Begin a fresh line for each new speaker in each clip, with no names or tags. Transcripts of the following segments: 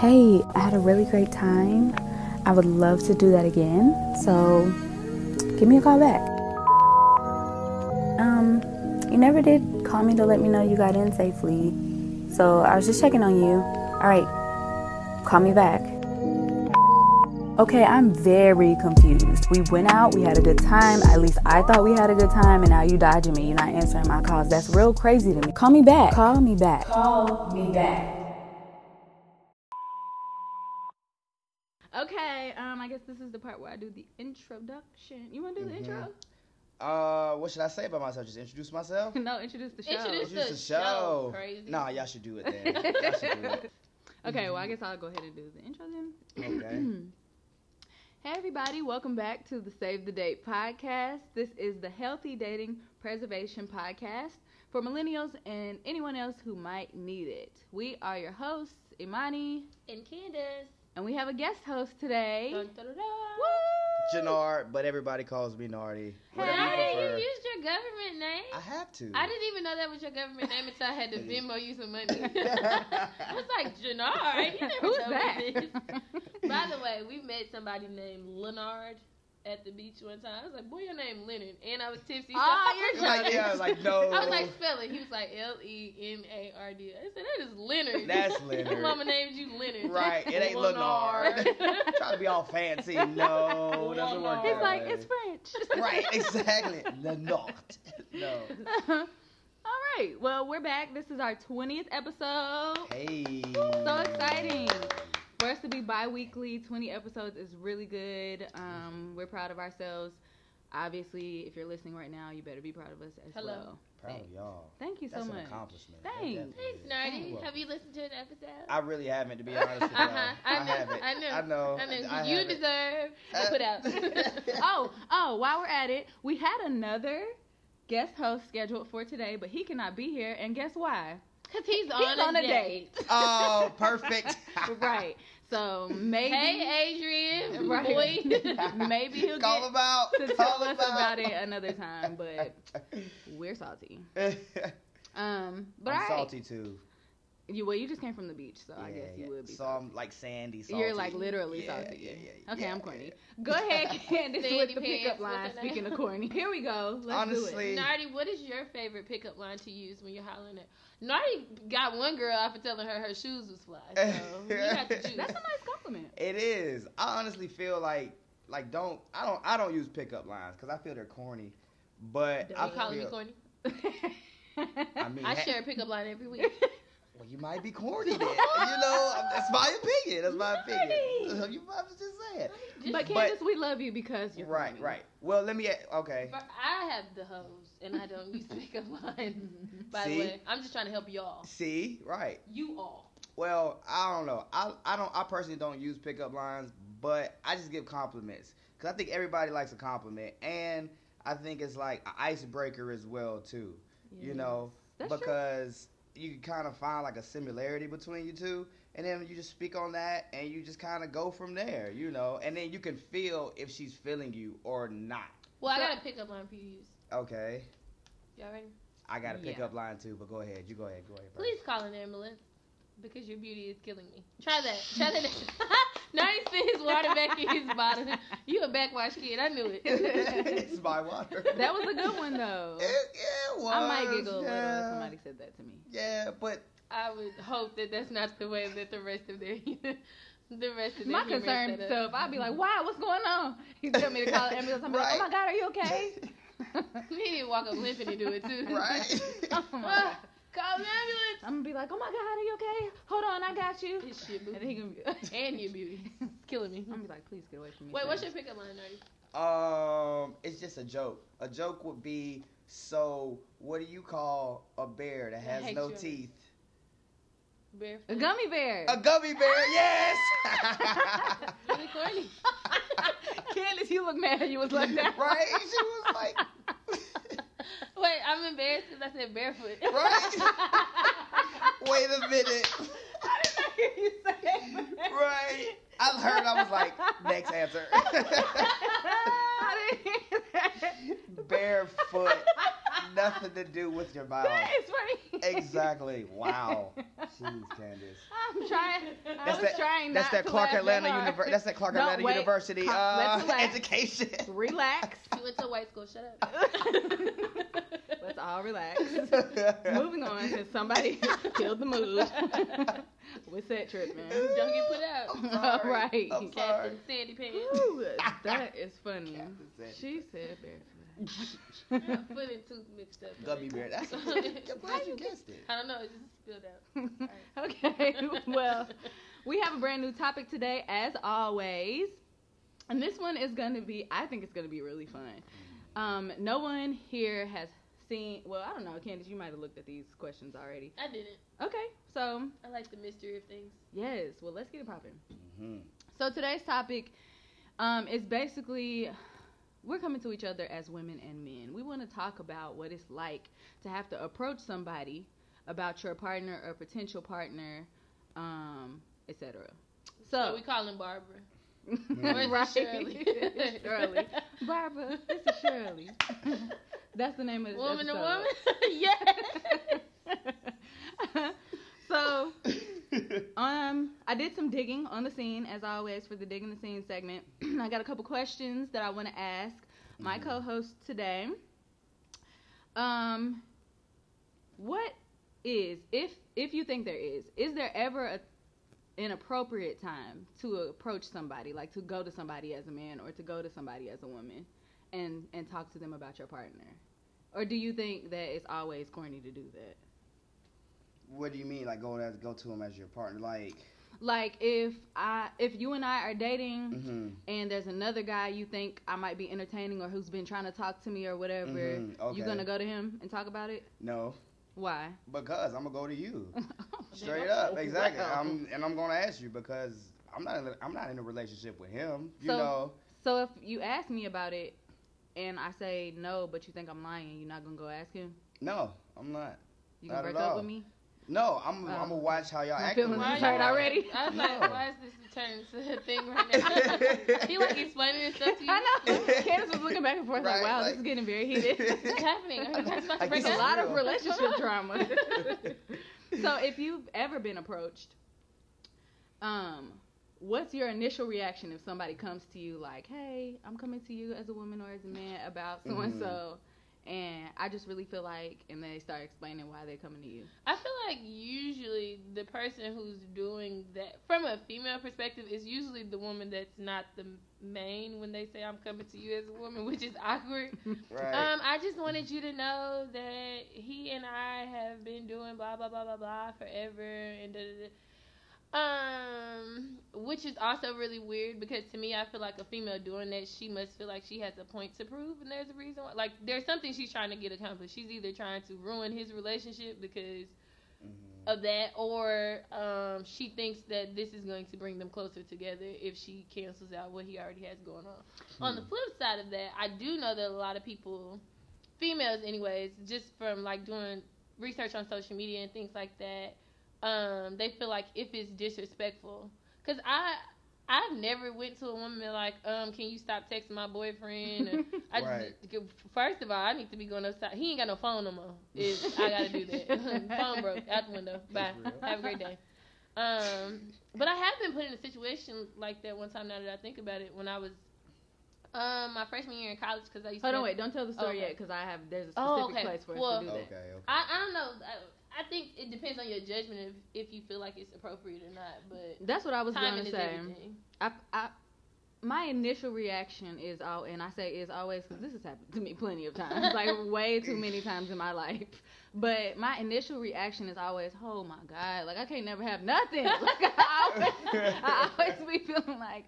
Hey, I had a really great time. I would love to do that again. So give me a call back. Um, you never did call me to let me know you got in safely. So I was just checking on you. All right, call me back. Okay, I'm very confused. We went out, we had a good time. At least I thought we had a good time, and now you dodging me. You're not answering my calls. That's real crazy to me. Call me back. Call me back. Call me back.
Okay, um, I guess this is the part where I do the introduction. You want to do the
Mhm.
intro?
Uh, what should I say about myself? Just introduce myself?
no, introduce the show.
Introduce
Introduce
the
the show.
show. Crazy.
Nah, y'all should do it then. y'all should do it.
Okay, well, I guess I'll go ahead and do the intro then.
Okay.
Hey, everybody, welcome back to the Save the Date podcast. This is the Healthy Dating Preservation Podcast for millennials and anyone else who might need it. We are your hosts, Imani,
And Candace.
And we have a guest host today.
Dun, dun, dun, dun.
Jannard, but everybody calls me Nardi. Whatever you
Nardi, you
prefer.
used your government name.
I have to.
I didn't even know that was your government name until I had to Venmo you some money. I was like, Jannard,
Who's that?
By the way, we met somebody named Leonard at the beach one time. I was like, boy, your name Leonard. And I was tipsy. so
Oh,
I
you're
was
like, yeah, I was like, no.
I was like, spell it. He was like, L E N A R D. I said, that is Leonard.
That's
Your
Leonard.
mama named you Leonard.
Right, it ain't Leonard. Trying to be all fancy. No, doesn't work.
He's like,
way.
it's French.
Right, exactly. Leonard. No.
All right. Well, we're back. This is our 20th episode.
Hey.
So exciting. For us to be bi weekly, 20 episodes is really good. Um, we're proud of ourselves. Obviously, if you're listening right now, you better be proud of us as
Hello.
well.
Proud of y'all.
Thank you so much.
That's
much.
an accomplishment.
Thanks.
definitely
Thanks,
is.
Nardi.
Well,
Have you listened to an episode?
I really haven't, to be honest with you.
Uh-huh. I know,
haven't.
I know,
I know.
I know.
I
you
haven't.
deserve to
Uh,
put out.
Oh, oh, while we're at it, we had another guest host scheduled for today, but he cannot be here. And guess why?
Cause he's
He's
on,
on
a
a
date.
Oh, perfect.
right. So maybe.
Hey, Adrian.
Right.
Boy.
maybe he'll
Call
get
him out.
to
Call
tell us
him out.
about it another time, but we're salty. Um, but
I'm
all right.
salty too.
You well, you just came from the beach, so I guess you
yeah.
would be.
So
salty.
I'm like sandy salty.
You're like literally
yeah,
salty.
Yeah, yeah, yeah.
Okay,
yeah,
I'm corny.
yeah.
Go ahead, Candace, with the pickup line. Speaking of corny, here we go. Let's
Honestly-
do it.
Nardi, what is your favorite pickup line to use when you're hollering at? Nardi got one girl off for telling her her shoes was fly. So you got to choose.
That's a nice compliment.
It is. I honestly feel like like don't I don't I don't use pickup lines because I feel they're corny. But I
you calling me corny?
I mean,
I
ha-
share a pickup line every week.
Well, you might be corny then. you know, that's my opinion. That's my opinion. You I was just saying.
but
But-
Candace, we love you because you're
Right,
corny.
right. Well, let me. Okay.
But I have the hose, and I don't use pickup lines. By
See?
the way, I'm just trying to help y'all.
See, right.
You all.
Well, I don't know. I I don't. I personally don't use pickup lines, but I just give compliments because I think everybody likes a compliment, and I think it's like an icebreaker as well too. You know,
That's true.
Because you can kind of find like a similarity between you two, and then you just speak on that, and you just kind of go from there. You know, and then you can feel if she's feeling you or not.
Well, I got a pickup line for you to use.
Okay,
Y'all ready?
I got a
Yeah.
pickup line too, but go ahead. You go ahead. Go ahead. first.
Please call an ambulance because your beauty is killing me. Try that. Try that. Nardi spit his water back in his bottle. You a backwash kid. I knew it.
it's my water.
That was a good one though.
It, yeah, it was.
I might giggle a little if somebody said that to me.
Yeah, but
I would hope that that's not the way that the rest of their the rest of
My
humor is
concern
set up.
I'd be like, "Wow, what's going on?" He tell me to call an ambulance. I'm like, "Oh my God, are you okay?"
He didn't walk up limping and do it too.
right.
oh my God.
Call an ambulance.
I'm gonna be like, "Oh my God, are you okay? Hold on, I got you."
It's shit, boo.
And then he gonna be,
And your beauty. It's killing me.
I'm gonna be like, "Please get away from me."
Wait, what's
sir."
your pickup line, Nardi?
um, it's just a joke. A joke would be so. What do you call a bear that has no
you.
teeth?
Bear.
a gummy bear?
A gummy bear. Yes.
really corny.
Candace, you look mad. You was like that.
right. She was like.
Wait, I'm embarrassed because I said barefoot.
Right. Wait a minute.
I did not hear you say that.
Right. I heard. I was like, next answer.
I didn't hear that.
Barefoot. Nothing to do with your mouth.
That is funny.
Exactly. Wow. Jeez, Candace.
I'm trying. I
That's
was
that,
trying
that's
not
that
to
Clark
laugh
Atlanta
that hard.
Univer- That's that Clark
No,
Atlanta
wait.
University
Cal-
uh,
let's relax.
education.
Relax.
She went to white school. Shut up.
Let's all relax. Moving on, since somebody killed the mood with that trip, man.
Don't get put out.
I'm sorry. I'm sorry.
Captain Sandy Pants.
Ooh, that is funny.
Captain Sandy.
She said barefoot.
Foot and tooth mixed up.
Gummy bear. That's I'm glad you guessed it.
I don't know. It just spilled out.
okay, well, we have a brand new topic today, as always. And this one is going to be, I think it's going to be really fun. Um, no one here has seen, well, I don't know, Candace, you might have looked at these questions already.
I didn't.
Okay, so,
I like the mystery of things.
yes, well, let's get it popping.
Mhm.
So, today's topic um, is basically we're coming to each other as women and men. We want to talk about what it's like to have to approach somebody about your partner or potential partner, um, etc.
So
So,
we call him Barbara. Or is it
right,
Shirley?
Shirley, Barbara, this is Shirley. That's the name of the
Woman to
episode.
woman? yes.
so, um, I did some digging on the scene, as always, for the digging the scene segment. I got a couple questions that I want to ask my
Mhm.
co-host today. Um, what is if if you think there is is there ever a an appropriate time to approach somebody, like to go to somebody as a man or to go to somebody as a woman, and and talk to them about your partner, or do you think that it's always corny to do that?
What do you mean, like going as go to him as your partner? Like,
Like if I if you and I are dating
mm-hmm,
and there's another guy you think I might be entertaining or who's been trying to talk to me or whatever,
Mhm, okay.
you gonna go to him and talk about it?
no,
Why?
because I'm gonna go to you. Straight up, exactly.
Wow.
I'm, and I'm gonna ask you because I'm not. In a, I'm not in a relationship with him. You
So-
know.
So if you ask me about it and I say no, but you think I'm lying, you're not gonna go ask him?
No, I'm not.
You gonna
Not
break
at
up
all.
with me?
No, I'm.
Oh.
I'm gonna watch how y'all
My
act.
feelings
with
is
each
hurt already.
I was like,
No.
why is this turning to a thing right now? I feel like explaining this stuff to you.
I know. Candace was looking back and forth like, wow,
like-
this is getting very heated.
What's happening? Are you guys about to
Like,
break
There's a
this is
lot of
real.
relationship drama. so if you've ever been approached, um, what's your initial reaction if somebody comes to you like, "Hey, I'm coming to you as a woman or as a man about so and so," and I just really feel like, and they start explaining why they're coming to you.
I feel like usually the person who's doing that, from a female perspective, is usually the woman that's not the main when they say I'm coming to you as a woman, which is awkward.
Right.
Um, I just wanted you to know that he and I have been doing blah blah blah blah blah forever and da da da. Um, which is also really weird because to me, I feel like a female doing that, she must feel like she has a point to prove, and there's a reason why. Like, there's something she's trying to get accomplished. She's either trying to ruin his relationship because
Mhm.
of that, or um, she thinks that this is going to bring them closer together if she cancels out what he already has going on. On the flip side of that, I do know that a lot of people, females anyways, just from like doing research on social media and things like that, um, they feel like if it's disrespectful, because I. I've never went to a woman and like, um, can you stop texting my boyfriend? Or, I
Right.
just, first of all, I need to be going outside. He ain't got no phone no more. Is I gotta do that. phone broke out the window. Bye. Have a great day. Um, but I have been put in a situation like that one time. Now that I think about it, when I was um my freshman year in college, because I used
Hold
to.
on, wait, don't tell the story
Okay.
yet because I have there's a specific
Oh, okay.
place for us
Well-
to do
Okay.
that.
Okay.
I, I don't know. I, I think it depends on your judgment if if you feel like it's appropriate or not. But
That's what I was going to say.
everything.
I, I, my initial reaction is all, and I say is always because this has happened to me plenty of times, like way too many times in my life. But my initial reaction is always, "Oh my God!" Like I can't never have nothing. Like I always, I always be feeling like,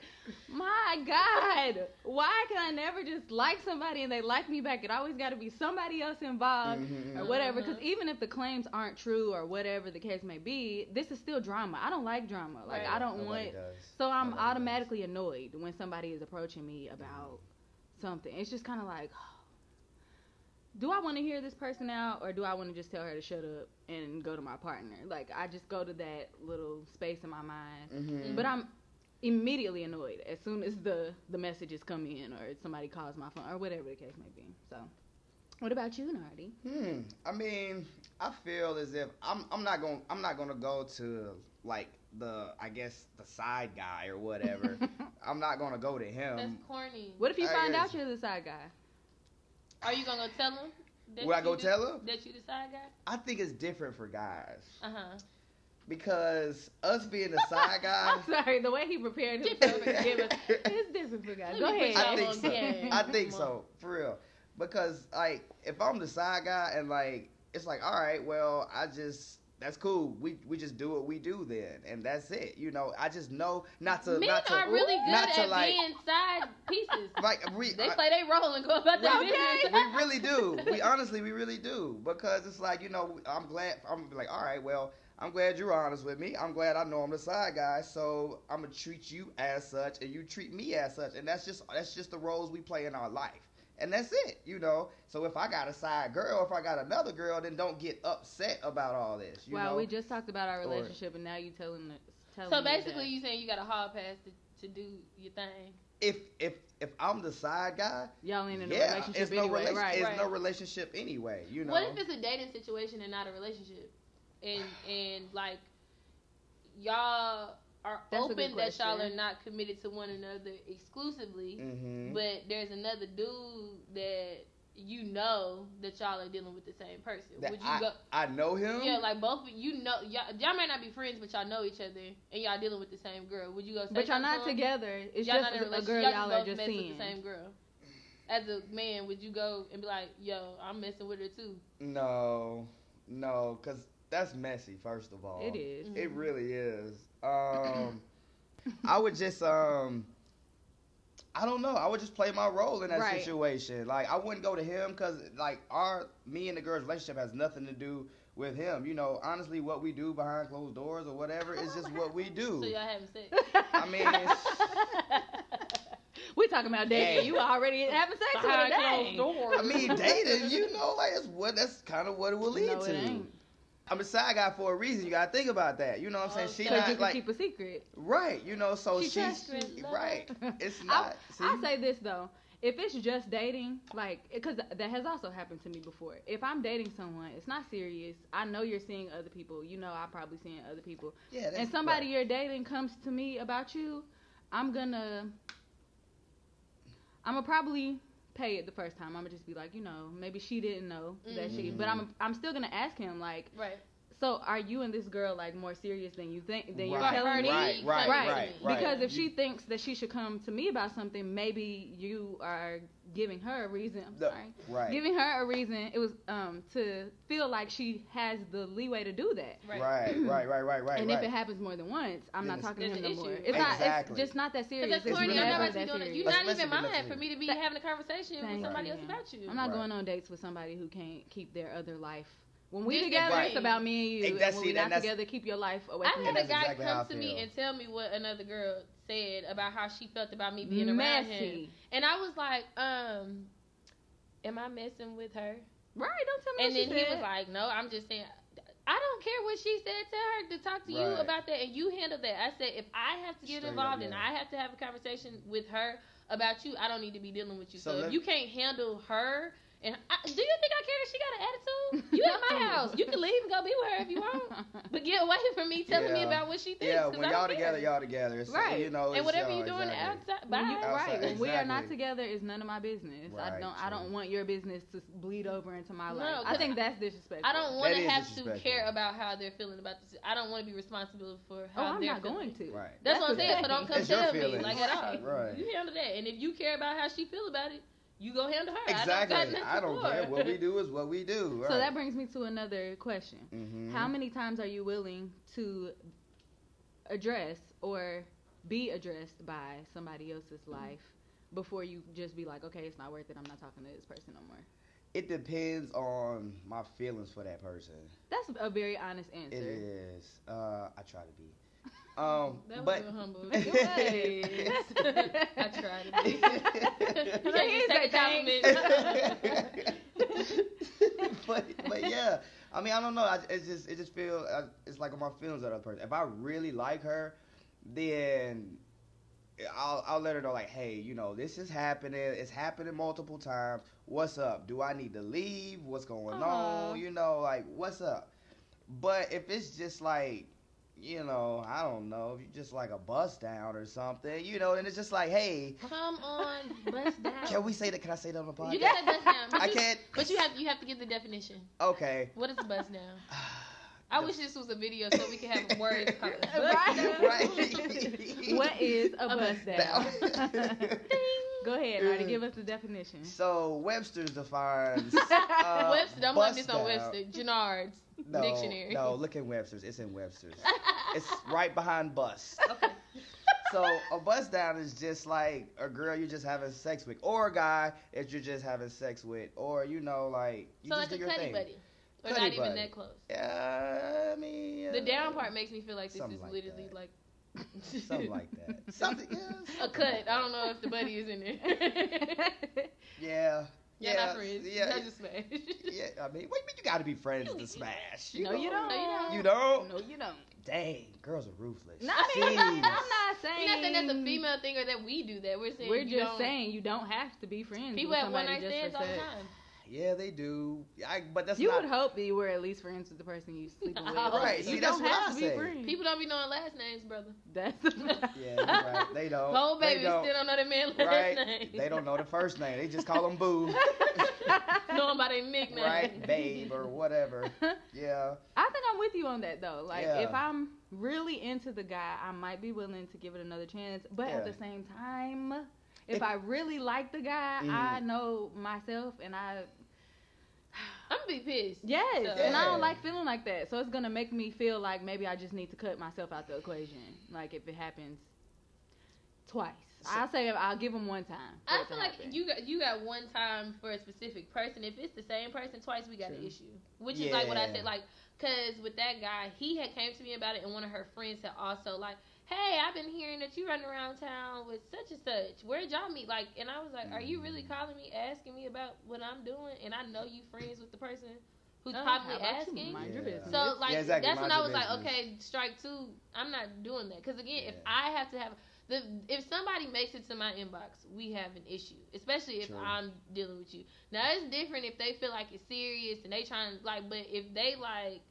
"My God, why can I never just like somebody and they like me back? It always got to be somebody else involved."
Mhm.
or whatever. Because even if the claims aren't true or whatever the case may be, this is still drama. I don't like drama. Like
Right.
I don't
Nobody
want.
does.
So I'm
Nobody does.
automatically annoyed when somebody is approaching me about something. It's just kind of like, do I want to hear this person out or do I want to just tell her to shut up and go to my partner? Like I just go to that little space in my mind.
Mhm.
But I'm immediately annoyed as soon as the the messages come in or somebody calls my phone or whatever the case may be. So What about you, Nardi?
Hmm. I mean, I feel as if I'm I'm not going I'm not gonna go to like the I guess the side guy or whatever. I'm not gonna go to him.
That's corny.
What if you
I
find
guess-
out you're the side guy?
Are you gonna go tell him? that
Would I
you
go
the-
tell him?
that you the side guy?
I think it's different for guys
Uh huh.
because us being the side guy.
I'm sorry, the way he prepared himself to give us it's different for guys. Go ahead.
I think so.
game.
I think so, for real. Because like, if I'm the side guy and like, it's like, all right, well, I just that's cool. We we just do what we do then, and that's it. You know, I just know not to
Men
not to
are really good
not to
at
like
being side pieces.
like we
They
I-
play their role and go about their business.
we really do. We honestly, we really do because it's like you know, I'm glad. I'm like, all right, well, I'm glad you're honest with me. I'm glad I know I'm the side guy, so I'm gonna treat you as such, and you treat me as such, and that's just that's just the roles we play in our life, and that's it, you know. So if I got a side girl, if I got another girl, then don't get upset about all this. You
wow,
know?
we just talked about our
Or-
relationship, and now you telling us. Telling
So basically, you saying you got a hall pass to, to do your thing.
if if if I'm the side guy,
y'all ain't in a
yeah,
relationship
it's no
anyway,
relation-
right?
It's
right.
no relationship anyway. You know.
What if it's a dating situation and not a relationship? And and like y'all are
That's
open that y'all are not committed to one another exclusively,
hmm
but there's another dude that you know that y'all are dealing with the same person.
that
Would you
I,
go?
I know him.
Yeah, like both of you know y'all, y'all might not be friends, but y'all know each other and y'all dealing with the same girl. Would you go? Say
But y'all not
to
together. It's
y'all
just
not a
a, a
relationship.
girl
y'all,
y'all are just
mess
seeing.
with the same girl. As a man, would you go and be like, "Yo, I'm messing with her too"?
No, no, because that's messy. First of all,
It is.
Mm-hmm.
It really is. Um, I would just um, I don't know. I would just play my role in that
Right.
situation. Like I wouldn't go to him because like our me and the girl's relationship has nothing to do with him. You know, honestly, what we do behind closed doors or whatever is just what we do.
So y'all having sex?
I mean,
we talking about dating.
Hey.
You already having sex with
Behind
a
closed doors.
I mean, dating. You know, like it's what that's kind of what it will lead
No,
to. I'm a side guy for a reason. You gotta think about that. You know what I'm saying? She.
Because you can
like
keep a secret.
right. You know, so
She
she's
trusts
right. It's not. see?
I say this though. If it's just dating, like, because that has also happened to me before. If I'm dating someone, it's not serious. I know you're seeing other people. You know, I'm probably seeing other people.
yeah,
and somebody
right.
you're dating comes to me about you, I'm gonna, I'm gonna probably pay it the first time. I'm gonna just be like, you know, maybe she didn't know that she, mm-hmm. but I'm, I'm still gonna ask him like,
Right.
So are you and this girl like more serious than you think than you're
Right,
telling me?
right, right,
right,
right, right.
Because if
You-
she thinks that she should come to me about something, maybe you are giving her a reason. I'm
The-
sorry,
right,
giving her a reason. It was um to feel like she has the leeway to do that.
Right.
right, right, right, right, right.
and
right.
if it happens more than once, I'm
Then
not talking to him
There's
no
an
more.
issue.
It's not.
Exactly.
It's just not that serious.
Because that's
It's
corny.
really
I'm
never
not
that
to be doing it.
serious.
You're not even
with the
mine for me to be
That-
having a conversation with somebody else about you.
I'm not going on dates with somebody who can't keep their other life. When we
This
together,
right.
it's about me and you.
Hey,
And when we
that-
not
that's-
together, keep your life away from me.
I
from
had a guy
exactly
come to me and tell me what another girl said about how she felt about me being around him, and I was like, um, "Am I messing with her?"
Right, don't tell me
And
what
then
she
he
said.
was like, "No, I'm just saying." I don't care what she said. Tell her to talk to you about that, and you handle that. I said, if I have to get
Straight up,
involved and. I have to have a conversation with her about you, I don't need to be dealing with you.
So
So, if you can't handle her, and I, do you think I care if she got an attitude? You at my house. You can leave and go be with her if you want, but get away from me telling me about what she thinks.
yeah,
'cause
when
I
y'all
don't
together,
care.
y'all together. So,
Right.
You know,
and whatever
y'all,
you're doing
exactly.
outside,
When
bye.
you,
Outside,
right, when we are not together, it's none of my business.
Right, I
don't. I don't want your business to bleed over into my life.
No,
life. I
'cause
think that's disrespectful.
I don't want to have to care about how they're feeling about this. I don't want to be responsible for
Oh,
how
I'm
they're
not
feeling.
going to.
Right.
That's, what I'm saying. So don't come
It's
tell me
feelings.
like at all.
Right.
You handle that, and if you care about how she feel about it, you go handle her.
Exactly.
I don't, got
I don't care. What we do is what we do. Right.
So that brings me to another question.
Mhm.
How many times are you willing to address or be addressed by somebody else's life before you just be like, okay, it's not worth it. I'm not talking to this person no more.
It depends on my feelings for that person.
That's a very honest answer.
is. Uh, I try to be. Um,
That was
but
real humble.
It was.
I try to be. You can't just take a compliment.
but but yeah, I mean I don't know. I, it's just it just feel I, it's like on my feelings of that person. If I really like her, then I'll I'll let her know like, hey, you know, this is happening. It's happening multiple times. What's up? Do I need to leave? What's going
Aw.
on? You know, like what's up? But if it's just like, you know, I don't know, if you just like a bust down or something, you know, and it's just like, hey,
Come on, bust down.
can we say that? Can I say that on the podcast?
You can say bust down. But
I
you,
can't.
But you have you have to give the definition.
Okay.
What is a bust down? I wish this was a video so we could have words. called bust
Right.
right.
what is a
A
bust
bust
down?
down.
Go ahead, Nardi. Give us the definition.
So Webster's defines uh,
Webster, I'm like
bust
this on
down.
Webster. Jannard's
No,
dictionary.
No, look at Webster's. It's in Webster's. it's right behind bus.
Okay.
So a bust down is just like a girl you're just having sex with, or a guy that you're just having sex with, or you know, like you
So
just
like
do
a
your
cuddy
thing.
buddy. Or
Cuddy
not even that close.
Yeah, I mean
The
uh,
down part makes me feel like this
something
is
like
literally
that.
like
something like that. Something, yeah,
a cut.
like
I don't know if the buddy is in there.
Yeah,
Y'all
yeah,
not friends.
yeah,
Y'all just smash.
yeah. I mean, what do you mean you got to be friends to smash?
No, you don't.
No, you don't.
You don't.
No, you don't.
Dang, girls are ruthless.
No, I mean, I'm not saying.
We're not saying that's a female thing or that we do that. We're saying
We're
you
just
don't-
saying you don't have to be friends.
people
with
have one night
just
stands
for
all the time.
Yeah, they do. I, but that's
You
not
would hope that you were at least friends with the person you sleeping with.
Right,
You
see,
don't
what
have
I
to
say.
be friends.
People don't be knowing last names, brother.
That's
Yeah, right. They don't.
Whole
They
baby
don't.
still don't know the man last
Right.
name.
They don't know the first name. They just call them Boo,
know him by their nickname.
right? Babe or whatever. Yeah.
I think I'm with you on that though. Like
Yeah.
if I'm really into the guy, I might be willing to give it another chance. But at the same time, if,
If-
I really like the guy,
Mhm.
I know myself and I
I'm gonna be pissed.
yes,
So-
and I don't like feeling like that. So it's gonna make me feel like maybe I just need to cut myself out the equation. Like if it happens twice,
So-
I'll say I'll give him one time.
I feel like
happen.
you got you got one time for a specific person. If it's the same person twice, we got an issue. Which is like what I said, like, cause with that guy, he had came to me about it, and one of her friends had also like, "Hey, I've been hearing that you running around town with such and such. Where'd y'all meet?" Like, and I was like, "Are you really mm-hmm. calling me, asking me about what I'm doing?" And I know you friends with the person who's
Oh,
probably
how you?
asking.
Mind your
Yeah.
business.
So like
Yeah, exactly.
that's when I
your
was like, okay, strike two. I'm not doing that because again, if I have to have the if somebody makes it to my inbox, we have an issue. Especially if
True.
I'm dealing with you. Now it's different if they feel like it's serious and they trying to like, but if they like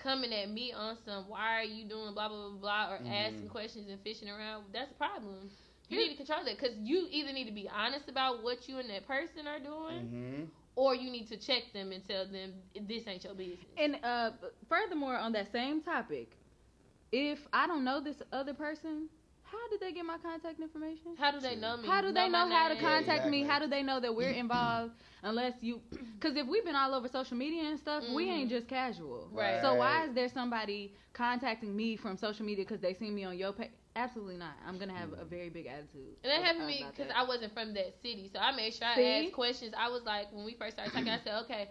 coming at me on some, why are you doing blah blah blah blah, or
Mhm.
asking questions and fishing around, that's a problem. You need to control that because you either need to be honest about what you and that person are doing,
Mm-hmm.
or you need to check them and tell them this ain't your business.
And uh, furthermore, on that same topic, if I don't know this other person, how did they get my contact information?
How do they know me?
How do they know
my
how to contact me?
exactly.
How do they know that we're involved? Unless you, because if we've been all over social media and stuff, we
Mhm.
ain't just casual.
Right.
So why is there somebody contacting me from social media because they see me on your page? Absolutely not. I'm gonna have a very big attitude.
And that happened to me because. I wasn't from that city, so I made sure I
See?
asked questions. I was like, when we first started talking, I said, okay,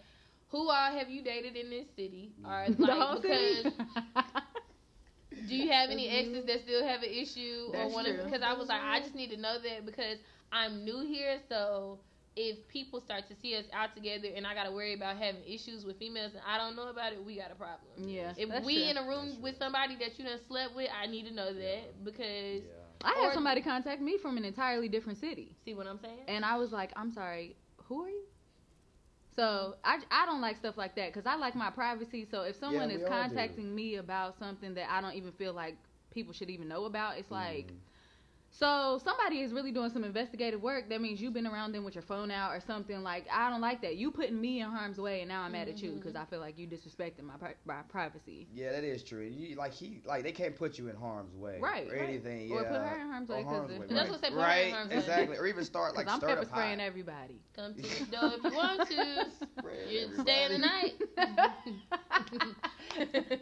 who all have you dated in this city? Or
the
like,
whole
because
city.
do you have any mm-hmm. exes that still have an issue or
That's
one?
true.
Because I was like, I mm-hmm. just need to know that because I'm new here, so. If people start to see us out together and I gotta worry about having issues with females and I don't know about it, we got a problem.
yeah.
If we
true.
in a room
That's
with
true.
somebody that you done slept with, I need to know that because
I had somebody contact me from an entirely different city.
see what I'm saying?
And I was like, I'm sorry, who are you? So I, I don't like stuff like that because I like my privacy. So if someone
we
is contacting me about something that I don't even feel like people should even know about, it's like,
Mhm.
So somebody is really doing some investigative work. That means you've been around them with your phone out or something. Like I don't like that. You putting me in harm's way, and now I'm mad at you
mm-hmm.
because I feel like you disrespecting my pri- my privacy.
Yeah, that is true. You, like he, like they can't put you in harm's way,
Right,
Or
right.
anything,
Or
yeah.
put her in harm's
Or
way 'cause
harm's
if-
way,
That's
right.
what they put her in
right,
harm's way.
exactly. Or even start like
I'm
stir
pepper
the pot.
spraying everybody.
Come to the door if you want to.
Spraying
You're
everybody.
staying the night.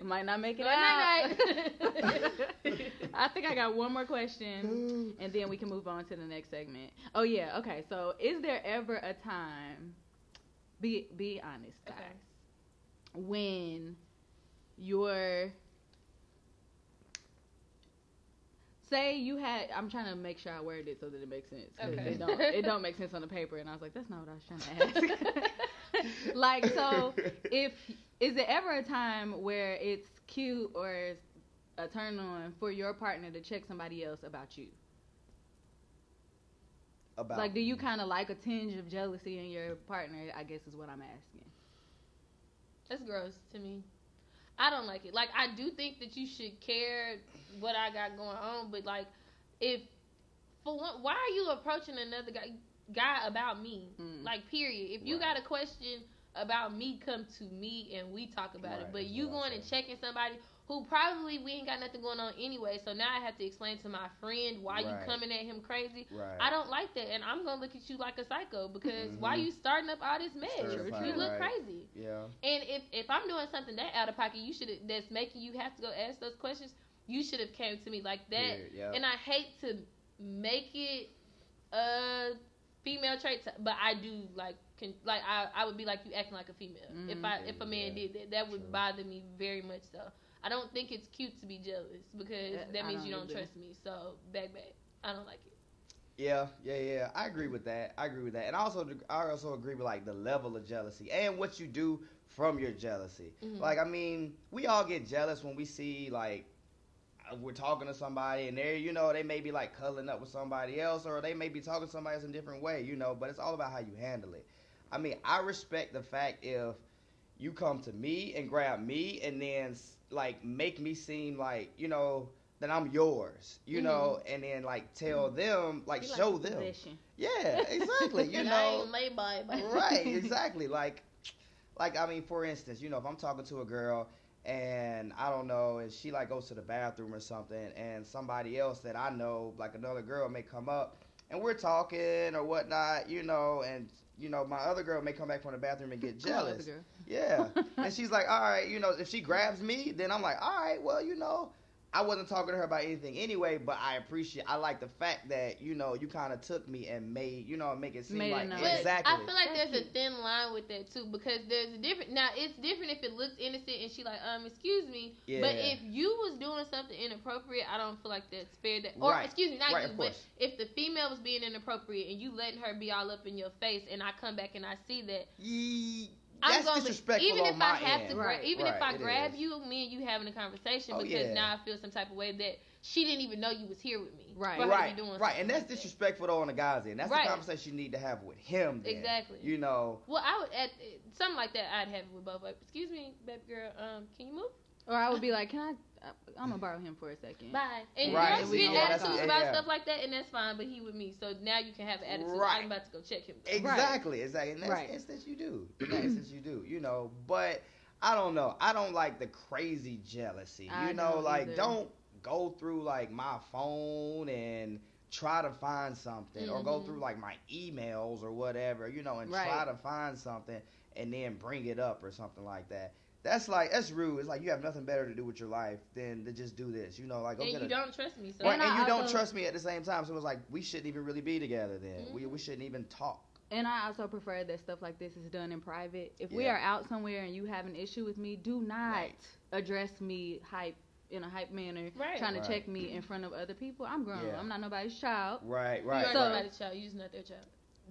Might not make it
Good
out.
night-night.
I think I got one more question, and then we can move on to the next segment. Oh yeah, okay. So, is there ever a time? Be be honest, guys.
Okay.
When your say you had, I'm trying to make sure I word it so that it makes sense.
Okay.
It don't, it don't make sense on the paper, and I was like, that's not what I was trying to ask. like so if is there ever a time where it's cute or a turn on for your partner to check somebody else about you
about
Like, do you kind of like a tinge of jealousy in your partner? I guess is what I'm asking.
That's gross to me. I don't like it. Like I do think that you should care what I got going on, but like if for one, why are you approaching another guy guy about me?
Mm.
Like period. If you
Right.
got a question about me, come to me and we talk about it. But you
what
going and checking somebody who probably we ain't got nothing going on anyway. So now I have to explain to my friend why you coming at him crazy.
Right.
I don't like that, and I'm gonna look at you like a psycho because why
Mhm.
you starting up all this mess?
Certified,
You look
right.
crazy.
Yeah.
And if if I'm doing something that out of pocket, you should that's making you have to go ask those questions. You should have came to me like that.
Yeah.
And I hate to make it a female trait, to- but I do like can, like I, I would be like you acting like a female if I if a man
Mm, Yeah,
did that. That would
true.
bother me very much. So I don't think it's cute to be jealous because
Uh,
that means
don't
you don't
either.
trust me. So back back. I don't like it.
Yeah, yeah, yeah. I agree with that. I agree with that, and I also I also agree with like the level of jealousy and what you do from your jealousy.
Mhm.
Like, I mean, we all get jealous when we see like we're talking to somebody and they're you know they may be like cuddling up with somebody else or they may be talking to somebody else in a different way, you know. But it's all about how you handle it. I mean, I respect the fact if you come to me and grab me and then like make me seem like you know that I'm yours, you know, and then like tell them like show
the
them,
possession.
yeah, exactly, you know,
ain't by it.
right exactly like like i mean for instance you know if i'm talking to a girl and i don't know and she like goes to the bathroom or something and somebody else that i know like another girl may come up and we're talking or whatnot you know and you know my other girl may come back from the bathroom and get jealous. Yeah and she's like all right you know if she grabs me then i'm like all right well you know I wasn't talking to her about anything anyway, but I appreciate. I like the fact that you know you kind of took me and made you know make it seem
Made
like
known.
But
exactly.
I feel like there's a thin line with that too because there's a different. Now it's different if it looks innocent and she like, um, excuse me.
Yeah.
But if you was doing something inappropriate, I don't feel like that's fair. That, or
Right.
excuse me, not
Right,
you, but
course.
if the female was being inappropriate and you letting her be all up in your face, and I come back and I see that,
Ye-
I'm
that's
gonna
disrespectful
even
on
if
my
I have
end.
to, gra-
Right.
even if I
it
grab
is.
you, me and you having a conversation
Oh,
because
yeah.
now I feel some type of way that she didn't even know you was here with me.
Right.
for her to
right,
doing
right, and that's
like that.
disrespectful though on the guy's end. That's
Right.
the conversation you need to have with him. Then.
Exactly.
You know,
Well, I would at something like that. I'd have it with both. Like, excuse me, baby girl. Um, can you move?
Or I would be like, can I? I'm gonna borrow him for a second.
Bye. And
Right,
girls
we
get
gonna walk
attitudes about
Yeah.
stuff like that, and that's fine. But he with me, so now you can have an attitude.
Right.
I'm about to go check him. though.
exactly, exactly. In that
Right.
instance, you do. In that instance, you do. You know, but I don't know. I don't like the crazy jealousy.
I
you know,
don't
like
either.
don't go through like my phone and try to find something or go
Mhm.
through like my emails or whatever, you know, and
Right.
try to find something and then bring it up or something like that. That's like that's rude. It's like you have nothing better to do with your life than to just do this. You know, like go
And you
a
don't trust me, so
Right,
And
and,
I
you don't trust me at the same time. So it was like we shouldn't even really be together then. We
Mhm.
we shouldn't even talk.
And I also prefer that stuff like this is done in private. If we are out somewhere and you have an issue with me, do not
Right.
address me hype in a hype manner,
Right.
trying to
Right.
check me in front of other people. I'm grown.
Yeah.
I'm not nobody's child.
Right, right.
You are
So-
right.
somebody's child. You're not their child.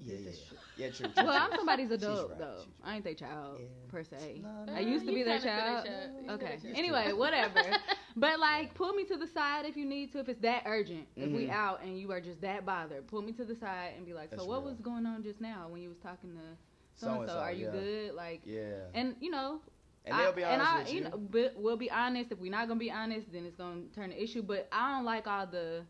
Yeah, yeah, yeah. True. true,
Well, I'm somebody's adult
right,
though. I ain't their child
Yeah.
per se.
No, no,
I used to be their child.
child.
Okay.
their
Anyway, whatever. But like, pull me to the side if you need to. If it's that urgent, if we
Mhm.
out and you are just that bothered, pull me to the side and be like, "So
That's
what
real.
was going on just now when you was talking to so and
So-and-so.
Are you
yeah.
good?" Like,
Yeah.
and you know,
And they'll
I-
be honest
I,
with you.
know, but we'll be honest. If we're not gonna be honest, then it's gonna turn to issue. But I don't like all the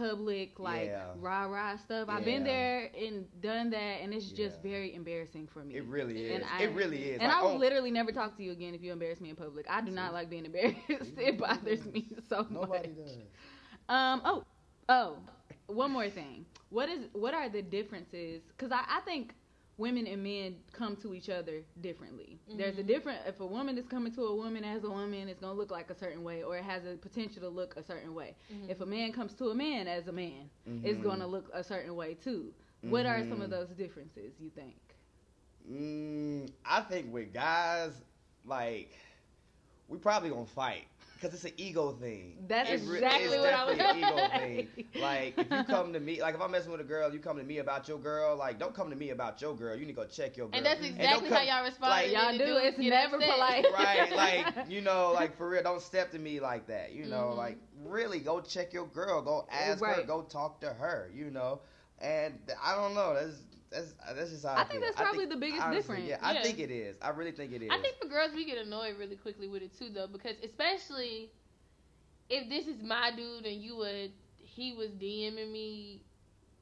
public like
Yeah.
rah rah stuff. I've been there and done that, and it's just
Yeah.
very embarrassing for me.
It really is. And.
I-
it really is.
and
Like,
I will
oh,
literally never talk to you again if you embarrass me in public. I do not like being embarrassed. it bothers me so
Nobody
much.
does.
Um. Oh. Oh. One more thing. What is? What are the differences? Because I, I think women and men come to each other differently. There's a
Mhm.
different. If a woman is coming to a woman as a woman, it's gonna look like a certain way, or it has a potential to look a certain way.
Mhm.
If a man comes to a man as a man, it's
Mhm.
gonna look a certain way too. What are some of
Mhm.
those differences you think?
Mm, I think with guys, like, we probably gonna fight because it's an ego thing.
That's
It
exactly
it's
what I was
definitely an ego
saying.
thing. Like, if you come to me, like, if I'm messing with a girl, you come to me about your girl. Like, don't come to me about your girl. You need to go check your girl.
And that's
don't
exactly
come-
how y'all respond.
like-
Y'all do. It's never
upset.
polite.
right, like you know, like for real, don't step to me like that. You know,
Mhm.
like really go check your girl, go ask her, go talk to her. You know, and I don't know. That's that's that's just how I,
I think
feel.
that's probably the biggest
honestly,
difference.
Yeah, I think it is. I really think it is.
I think for girls we get annoyed really quickly with it too though because especially if this is my dude and you would he was DMing me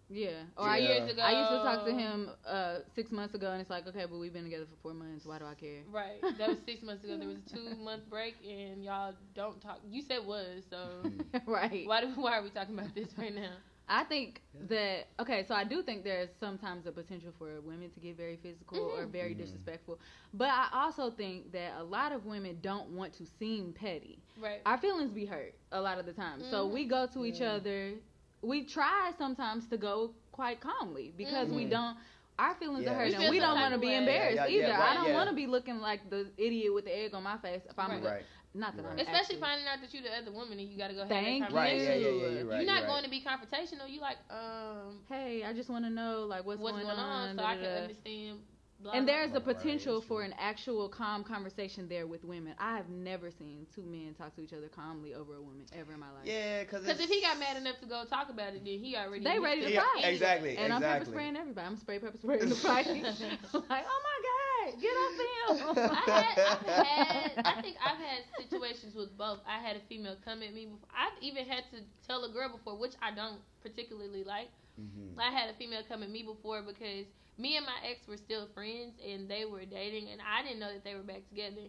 Yeah. Or
Yeah.
I,
years ago.
I used to talk to him uh, six months ago, and it's like, okay, but we've been together for four months. Why do I care?
Right. That was six months ago. There was a two month break and y'all don't talk you said was, so
right.
why do why are we talking about this right now?
I think that okay, so I do think there's sometimes a potential for women to get very physical or
Mhm.
very
Mhm.
disrespectful, but I also think that a lot of women don't want to seem petty.
Right.
Our feelings be hurt a lot of the time, so
Mhm.
we go to each
Yeah.
other. We try sometimes to go quite calmly because we
Mhm.
don't. Our feelings
Yeah.
are hurt, and we don't want to be
way.
embarrassed
Yeah, yeah,
either.
yeah,
I don't
yeah.
want to be looking like the idiot with the egg on my face if I'm
Right.
a,
right.
Not
Right.
Especially
actually-
finding out that you're the other woman and you gotta go have
Thank
that
you.
Right. Yeah, yeah, yeah, you're, right.
you're not
right.
going to be confrontational. You like, um,
Hey, I just want to know like what's,
what's, going on, so
da,
I
da,
can
da.
understand. Blah,
And there's
blah.
a
Right, right,
potential for an actual calm conversation there with women. I have never seen two men talk to each other calmly over a woman ever in my life.
Yeah, because
Because if he got mad enough to go talk about it, then he already
They ready to
Yeah,
fight.
exactly.
And I'm pepper spraying everybody. I'm spray pepper spraying the fight. like, oh my god, get off him.
I had, I've had, I think I've had situations with both. I had a female come at me. Before. I've even had to tell a girl before, which I don't particularly like.
Mhm.
I had a female come at me before because me and my ex were still friends and they were dating, and I didn't know that they were back together.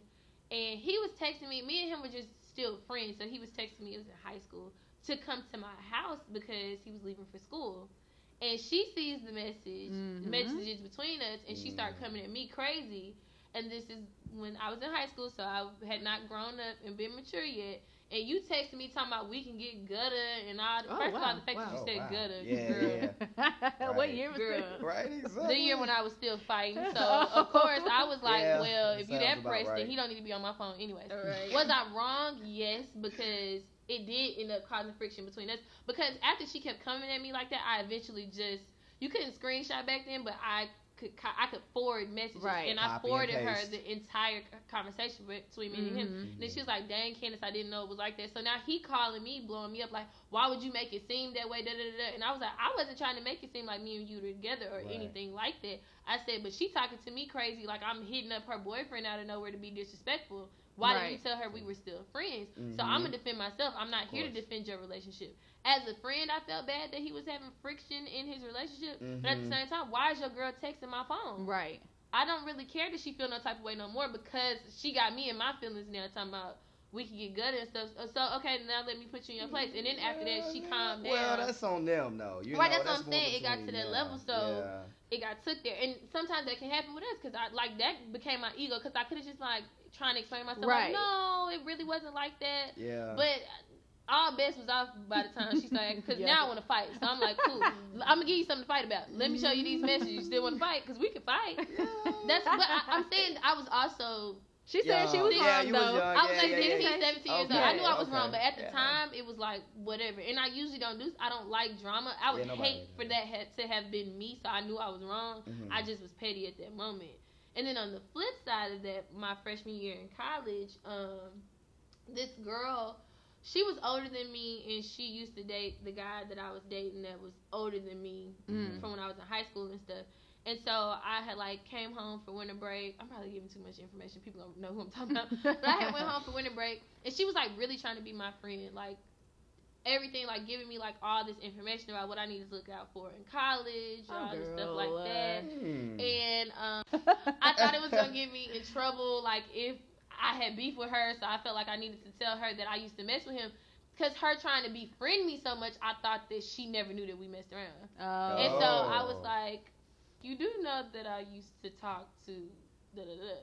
And he was texting me. Me and him were just still friends, so he was texting me. It was in high school to come to my house because he was leaving for school. And she sees the message,
Mhm.
the messages between us, and she started
Mhm.
coming at me crazy. And this is when I was in high school, so I had not grown up and been mature yet. And you texted me talking about we can get gutter and all.
Oh,
First of all, the fact that
wow.
you said
Oh, wow.
gutter,
Yeah,
girl.
yeah.
what year was
Girl.
this?
Right. Exactly.
The year when I was still fighting. So of course I was like,
Yeah,
well, if you
sounds
that
about
pressed,
right.
then he don't need to be on my phone anyway.
Right.
Was I wrong? Yes, because it did end up causing friction between us. Because after she kept coming at me like that, I eventually just you couldn't screenshot back then, but I could I could forward messages,
Right.
and I
Copy and
forwarded her the entire conversation between me and him.
Mhm.
And then she was like, "Dang, Candace, I didn't know it was like that." So now he calling me, blowing me up, like, "Why would you make it seem that way?" Da da da. da. And I was like, "I wasn't trying to make it seem like me and you were together or
Right.
anything like that." I said, "But she talking to me crazy, like I'm hitting up her boyfriend out of nowhere to be disrespectful. Why didn't you tell her we were still friends?" So
Mhm.
I'm gonna defend myself. I'm not here to defend your relationship. As a friend, I felt bad that he was having friction in his relationship. But at the
Mhm.
same time, why is your girl texting my phone?
Right.
I don't really care that she feel no type of way no more because she got me in my feelings now talking about we can get good and stuff. Uh, so okay, now let me put you in your place. And then after that, she calmed down.
Well, that's on them, though. You
Right,
know,
that's what I'm saying. It got to that
them.
level, so-
Yeah.
it got took there, and sometimes that can happen with us because I like that became my ego because I could have just like trying to explain myself.
Right.
Like, no, it really wasn't like that.
Yeah.
But all bets was off by the time she started because
Yeah.
now I want to fight. So I'm like, cool. I'm gonna give you something to fight about. Let me show you these messages. You still want to fight? Because we can fight. That's. what I, I'm saying I was also
She said she was
Yeah,
wrong
you was
though.
young.
I was
yeah,
like
yeah,
16,
yeah.
17 years old. I knew I was
okay,
wrong, but at the
yeah.
time it was like whatever. And I usually don't do. I don't like drama. I would
Yeah,
hate for that ha- to have been me. So I knew I was wrong.
Mhm.
I just was petty at that moment. And then on the flip side of that, my freshman year in college, um, this girl, she was older than me, and she used to date the guy that I was dating that was older than me
Mm.
from when I was in high school and stuff. And so I had like came home for winter break. I'm probably giving too much information. People don't know who I'm talking about. But I had went home for winter break, and she was like really trying to be my friend, like everything, like giving me like all this information about what I need to look out for in college,
Oh,
all this stuff
girl.
like that.
Hmm.
And um, I thought it was gonna get me in trouble, like if I had beef with her, so I felt like I needed to tell her that I used to mess with him. Cause her trying to befriend me so much, I thought that she never knew that we messed around.
Oh.
And so I was like, "You do know that I used to talk to da da da."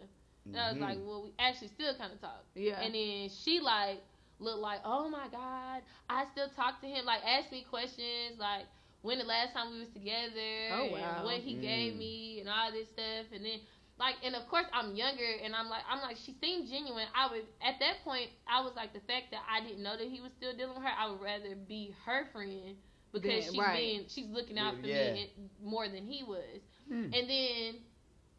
And I was like, "Well, we actually still kind of talk."
yeah.
And then she like looked like, "Oh my god, I still talk to him." Like ask me questions like when the last time we was together,
Oh,
and
wow.
what he gave
Mm.
me, and all this stuff. And then like, and of course I'm younger, and I'm like, I'm like, she seemed genuine. I would at that point, I was like, the fact that I didn't know that he was still dealing with her, I would rather be her friend because
Then-
she's
right.
being, she's looking out for
Yeah.
me more than he was.
Hmm.
And then,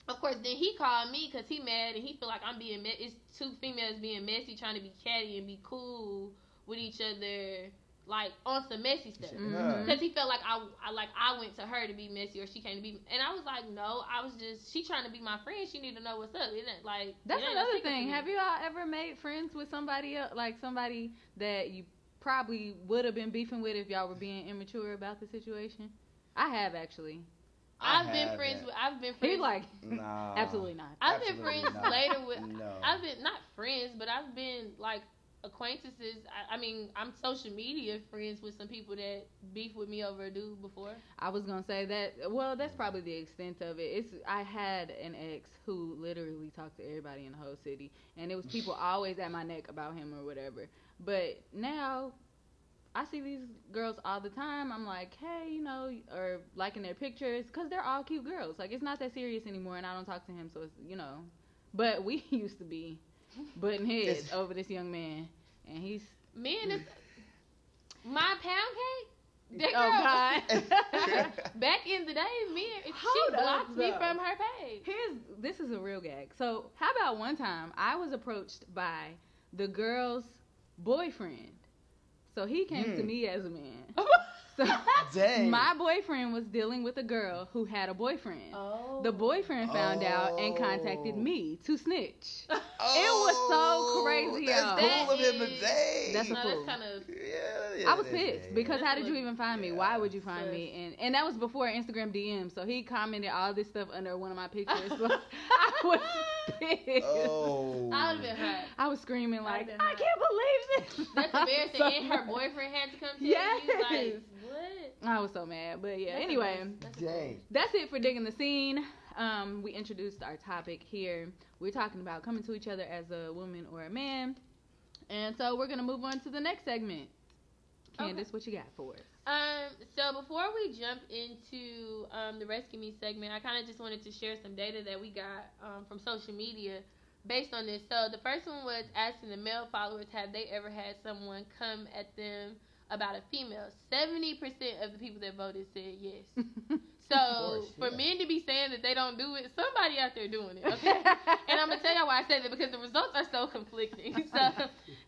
of course, then he called me because he mad and he feel like I'm being. Me- it's two females being messy, trying to be catty and be cool with each other like on some messy stuff.
Mhm.
Because he felt like I, I like I went to her to be messy or she came to be, and I was like, no, I was just she trying to be my friend. She need to know what's up. It ain't like
That's
it ain't
another thing. Have you all ever made friends with somebody else, like somebody that you probably would have been beefing with if y'all were being immature about the situation? I have actually.
I
I've been
haven't.
friends with. I've been friends.
He's like,
Nah.
absolutely not.
I've been friends
not.
later with.
No.
I've been not friends, but I've been like acquaintances. I, I mean, I'm social media friends with some people that beef with me over a dude before.
I was gonna say that. Well, that's probably the extent of it. It's I had an ex who literally talked to everybody in the whole city, and it was people always at my neck about him or whatever. But now, I see these girls all the time. I'm like, hey, you know, or liking their pictures because they're all cute girls. Like it's not that serious anymore, and I don't talk to him, so it's you know. But we used to be butting heads over this young man, and he's
Me and this, mm. my pound cake. That
oh
girl-
god.
Back in the day, me and
Hold
she
up,
blocked me from her page.
Here's this is a real gag. So how about one time I was approached by the girl's boyfriend. So he came to
Hmm.
me as a man. So
Dang.
my boyfriend was dealing with a girl who had a boyfriend.
Oh.
The boyfriend found out and contacted
Oh.
me to snitch.
Oh, It
was so oh, crazy,
That's
y'all.
cool of him to
That is-
That's a
no,
fool.
that's kind of.
yeah, yeah,
I was pissed
yeah.
because how did you even find me?
yeah.
Why would you find
Sus.
me? And and that was before Instagram DM. So he commented all this stuff under one of my pictures. So I was pissed.
Oh.
I would have been hurt.
I was screaming like,
been
I can't believe this.
That's embarrassing.
So
and her boyfriend had to come tell
Yes.
you. Like, what?
I was so mad, but yeah.
That's
anyway.
That's.
Dang.
that's it for digging the scene. Um, we introduced our topic here. We're talking about coming to each other as a woman or a man, and so we're gonna move on to the next segment. Candace, what you got for us?
Um, so before we jump into um, the Rescue Me segment, I kind of just wanted to share some data that we got um, from social media based on this. So the first one was asking the male followers, have they ever had someone come at them about a female? 70% of the people that voted said yes. So
course,
for
yeah.
men to be saying that they don't do it, somebody out there doing it, okay? and I'm gonna tell y'all why I said that because the results are so conflicting. So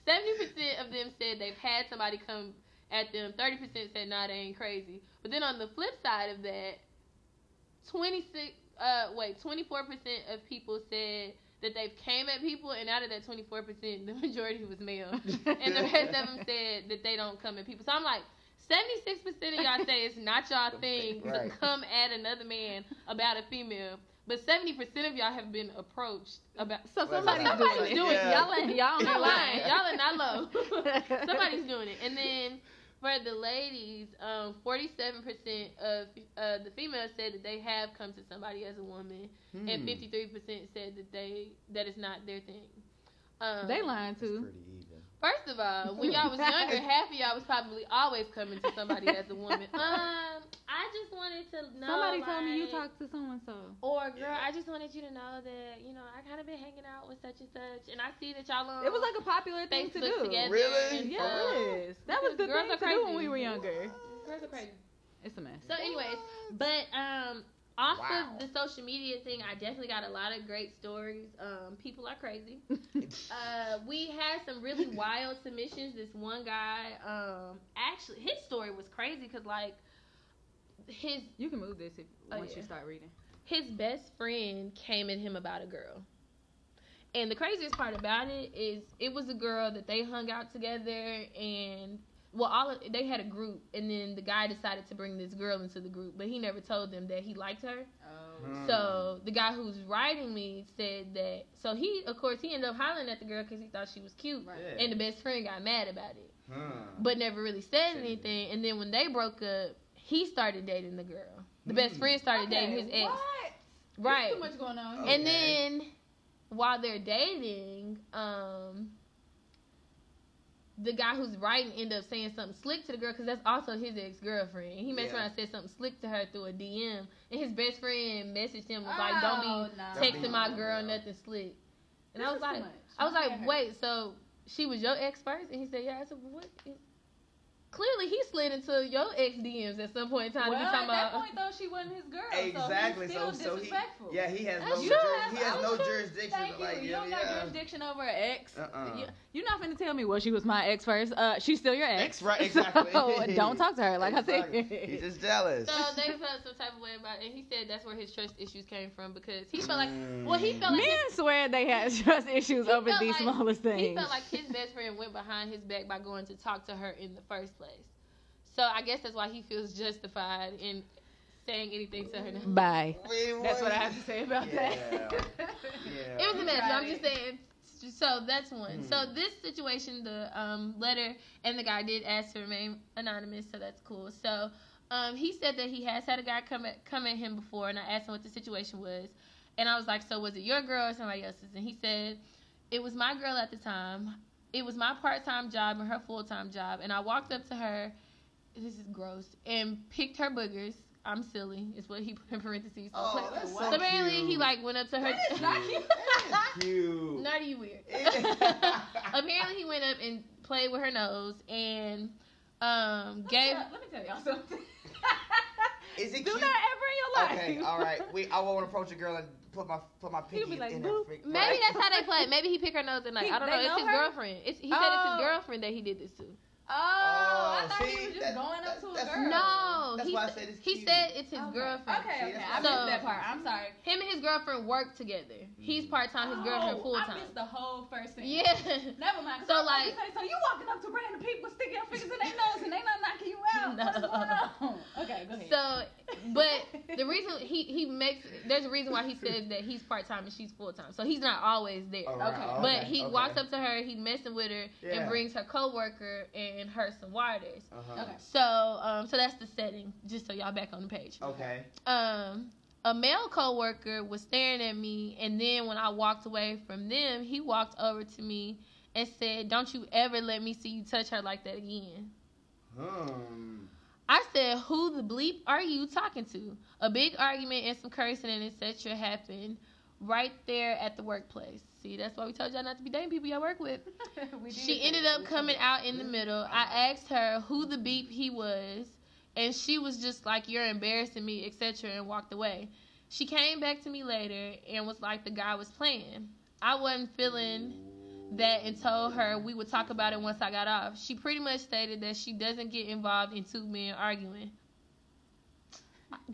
70% of them said they've had somebody come at them. 30% said nah, they ain't crazy. But then on the flip side of that, 26 uh wait, 24% of people said that they've came at people, and out of that 24%, the majority was male, and the rest of them said that they don't come at people. So I'm like. 76% of y'all say it's not y'all thing
Right.
to come at another man about a female, but 70% of y'all have been approached about.
So somebody's, doing it.
doing it.
Y'all, ain't- y'all
Y'all
not
lying.
lying.
Y'all are not low. Somebody's doing it. And then for the ladies, um, 47% of uh, the females said that they have come to somebody as a woman, and
Hmm.
53% said that they that is not their thing. Um,
They lying
That's
too.
Pretty even.
First of all, when y'all was younger, half of y'all was probably always coming to somebody as a woman. Um, I just wanted to know.
Somebody told me you talked to someone so.
Or girl,
Yeah.
I just wanted you to know that you know I kind of been hanging out with such and such, and I see that y'all on
It was like a popular thing to do.
together.
Really?
and
Yes,
stuff.
that was the
Girls
thing to do when we were younger.
Girls are crazy.
It's a mess.
So, anyways, but um, off
Wow.
of the social media thing, I definitely got a lot of great stories. Um, people are crazy. Uh, we had some really wild submissions. This one guy, um, actually, his story was crazy because like his
You can move this if
Oh,
once
yeah.
you start reading.
his best friend came at him about a girl. And the craziest part about it is it was a girl that they hung out together and well all of, they had a group and then the guy decided to bring this girl into the group but he never told them that he liked her.
Oh.
Hmm.
So the guy who's writing me said that so he of course he ended up hollering at the girl cuz he thought she was cute
Right.
Yeah.
and the best friend got mad about it
Hmm.
but never really said
Said
anything and then when they broke up he started dating the girl. The best
Hmm.
friend started dating his ex.
What?
Right.
Too much going on.
Okay.
And then while they're dating, um, the guy who's writing end up saying something slick to the girl because that's also his ex girlfriend. He messed
Yeah.
around and said something slick to her through a DM, and his best friend messaged him was like, "Don't
Oh,
be
no.
Don't
texting my girl nothing slick." And I was like. I was like, wait, so she was your ex first? And he said, yeah. I said, what? Clearly he slid into your ex DMs at some point in time.
well,
to be
at
talking
that
about, uh,
point though, she wasn't his girl.
Exactly.
So,
So
he's
so he
disrespectful.
yeah he has
That's
no
You
true.
jur- he
have-
has no
was-
jurisdiction.
Thank you.
Like
you
yeah,
don't got jurisdiction over an ex.
Uh-uh.
You, you're not finna tell me, well, she was my ex first. Uh, she's still your ex.
Ex, right, exactly.
so uh, don't talk to her, like
Exactly.
I said.
He's just jealous.
So they felt some type of way about it, and he said that's where his trust issues came from because he felt like, mm. well, he felt like
Men
his,
swear they had trust issues over
felt
these
like-
smallest things.
he felt like his best friend went behind his back by going to talk to her in the first place. So I guess that's why he feels justified in saying anything to her. Now.
Bye.
Wait,
That's what I have to say about
Yeah.
that.
Yeah.
It was a mess.
Right.
I'm just saying. So that's one.
Hmm.
So this situation, the um, letter and the guy did ask to remain anonymous, so that's cool. So um, he said that he has had a guy come at come at him before, and I asked him what the situation was, and I was like, "So was it your girl or somebody else's?" And he said, "It was my girl at the time. It was my part time job and her full time job, and I walked up to her. This is gross, and picked her boogers." I'm silly. Is what he put in parentheses.
Oh, that's so
so apparently he like went up to her.
That is cute. That is cute.
Not you weird. Apparently he went up and played with her nose and um gave
Let me tell y'all something.
Is it
Do
cute?
that ever in your life.
Okay, all right. We I won't approach a girl and put my put my pinky
like,
in her.
"Boop."
freak-
maybe
right?
that's how they play. Maybe he picked her nose and like
He-
I don't
they
know. It's
know
his
her?
girlfriend. It's, he said it's
Oh.
his girlfriend that he did this to.
Oh, oh, I
Oh,
thought
see,
he was just
that-
going up
that-
to a
that's-
girl.
No,
That's
he
why I
s-
said it's
he
cute.
said it's his
Okay.
girlfriend.
Okay,
See,
okay.
that's
I
what-
missed
So-
that part. I'm sorry.
Him and his girlfriend work together. He's mm-hmm. part time. His girlfriend
Oh,
full
I
time.
missed the whole first thing.
Yeah.
Never mind.
So,
So
like-
like, say, so you walking up to random people sticking your fingers in their nose and they not knocking you out. What's
No.
going on? Okay, go ahead.
So, but the reason he he makes there's a reason why he says that he's part time and she's full time. So he's not always there.
All right,
Okay.
Oh, okay,
But he
okay.
walks up to her, he's messing with her,
Yeah.
and brings her coworker and her some waters.
Uh-huh.
Okay.
So, um, so that's the setting. Just so y'all back on the page.
Okay.
Um, a male coworker was staring at me, and then when I walked away from them, he walked over to me and said, "Don't you ever let me see you touch her like that again."
Hmm.
I said, "Who the bleep are you talking to?" A big argument and some cursing and etc. happened right there at the workplace. See, that's why we told y'all not to be dating people y'all work with. She ended up coming out in the middle. I asked her who the beep he was, and she was just like, "You're embarrassing me," etc., and walked away. She came back to me later and was like, "The guy was playing." I wasn't feeling that and told her we would talk about it once I got off. She pretty much stated that she doesn't get involved in two men arguing.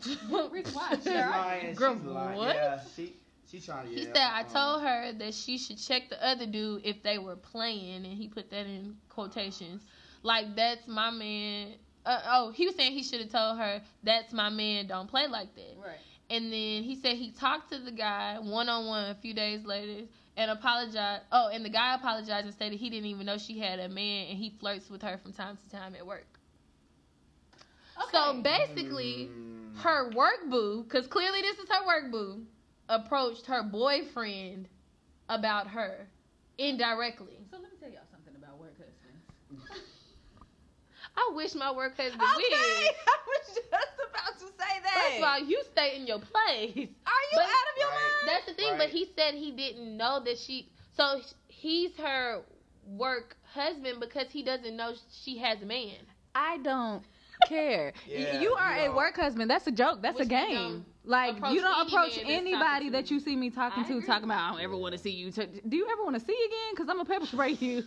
Reason why?
She's lying.
Girl,
she's lying.
what?
Yeah, she she trying to.
He
yeah,
said I
um,
told her that she should check the other dude if they were playing, and he put that in quotations. Like that's my man. Uh, oh, he was saying he should have told her that's my man. Don't play like that.
Right.
And then he said he talked to the guy one on one a few days later and apologized. Oh, and the guy apologized and stated he didn't even know she had a man and he flirts with her from time to time at work.
Okay.
So basically,
Mm.
her work boo, because clearly this is her work boo, approached her boyfriend about her indirectly.
So let me tell y'all something about work husbands.
I wish my work husband
Okay,
would.
I was just about to say that.
First of all, you stay in your place.
are you
but-
out of your
Right.
mind?
That's the thing,
Right.
but he said he didn't know that she. So he's her work husband because he doesn't know she has a man.
I don't care.
Yeah,
you are
you
a work husband. That's a joke. That's
Which
a
you
game.
Don't
Like
approach
you don't approach anybody that you see me talking
I
to,
agree.
talking about. I don't ever want to see you. T- Do you ever want to see you again? Because I'm gonna pepper spray you.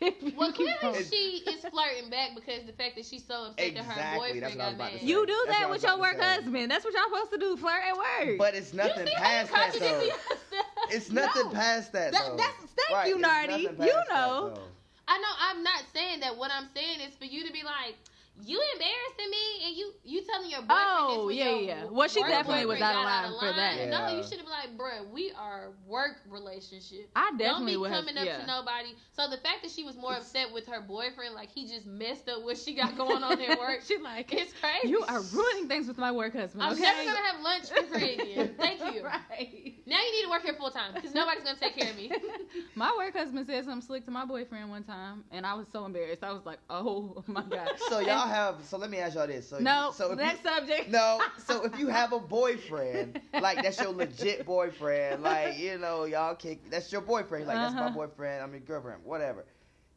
if you
Well,
keep
clearly
on-
she is flirting back because the fact that she's so upset that her
Exactly, that's
boyfriend
what I
got
was about to
mad.
say.
you do
That's
that
what
with your work husband. That's what y'all supposed to do. Flirt at work.
But it's nothing past that though. It's nothing
No.
past that
That-
though.
that's- thank
Right,
you,
it's
Nardi. You
past that,
know.
I know I'm not saying that. What I'm saying is for you to be like, you embarrassing me, and you you telling your boyfriend.
Oh, yeah,
your
yeah. Well, she definitely was
boyfriend
out of
got
line for that.
No, you should have been like, bruh, we are work relationship.
I definitely Don't
be
would have.
coming up
yeah.
to nobody. So the fact that she was more upset with her boyfriend, like he just messed up what she got going on at work,
she like
it's crazy.
you are ruining things with my work husband.
I'm
okay?
never gonna have lunch for free again. Thank you.
right.
Now you need to work here full time because nobody's gonna take care of me.
my work husband said something slick to my boyfriend one time, and I was so embarrassed. I was like, "Oh my god."
So y'all have. So let me ask y'all this. So
no.
So
next
you,
subject.
no. So if you have a boyfriend, like that's your legit boyfriend, like you know y'all kick. That's your boyfriend. Like that's my
Uh-huh.
boyfriend. I'm your girlfriend. Whatever.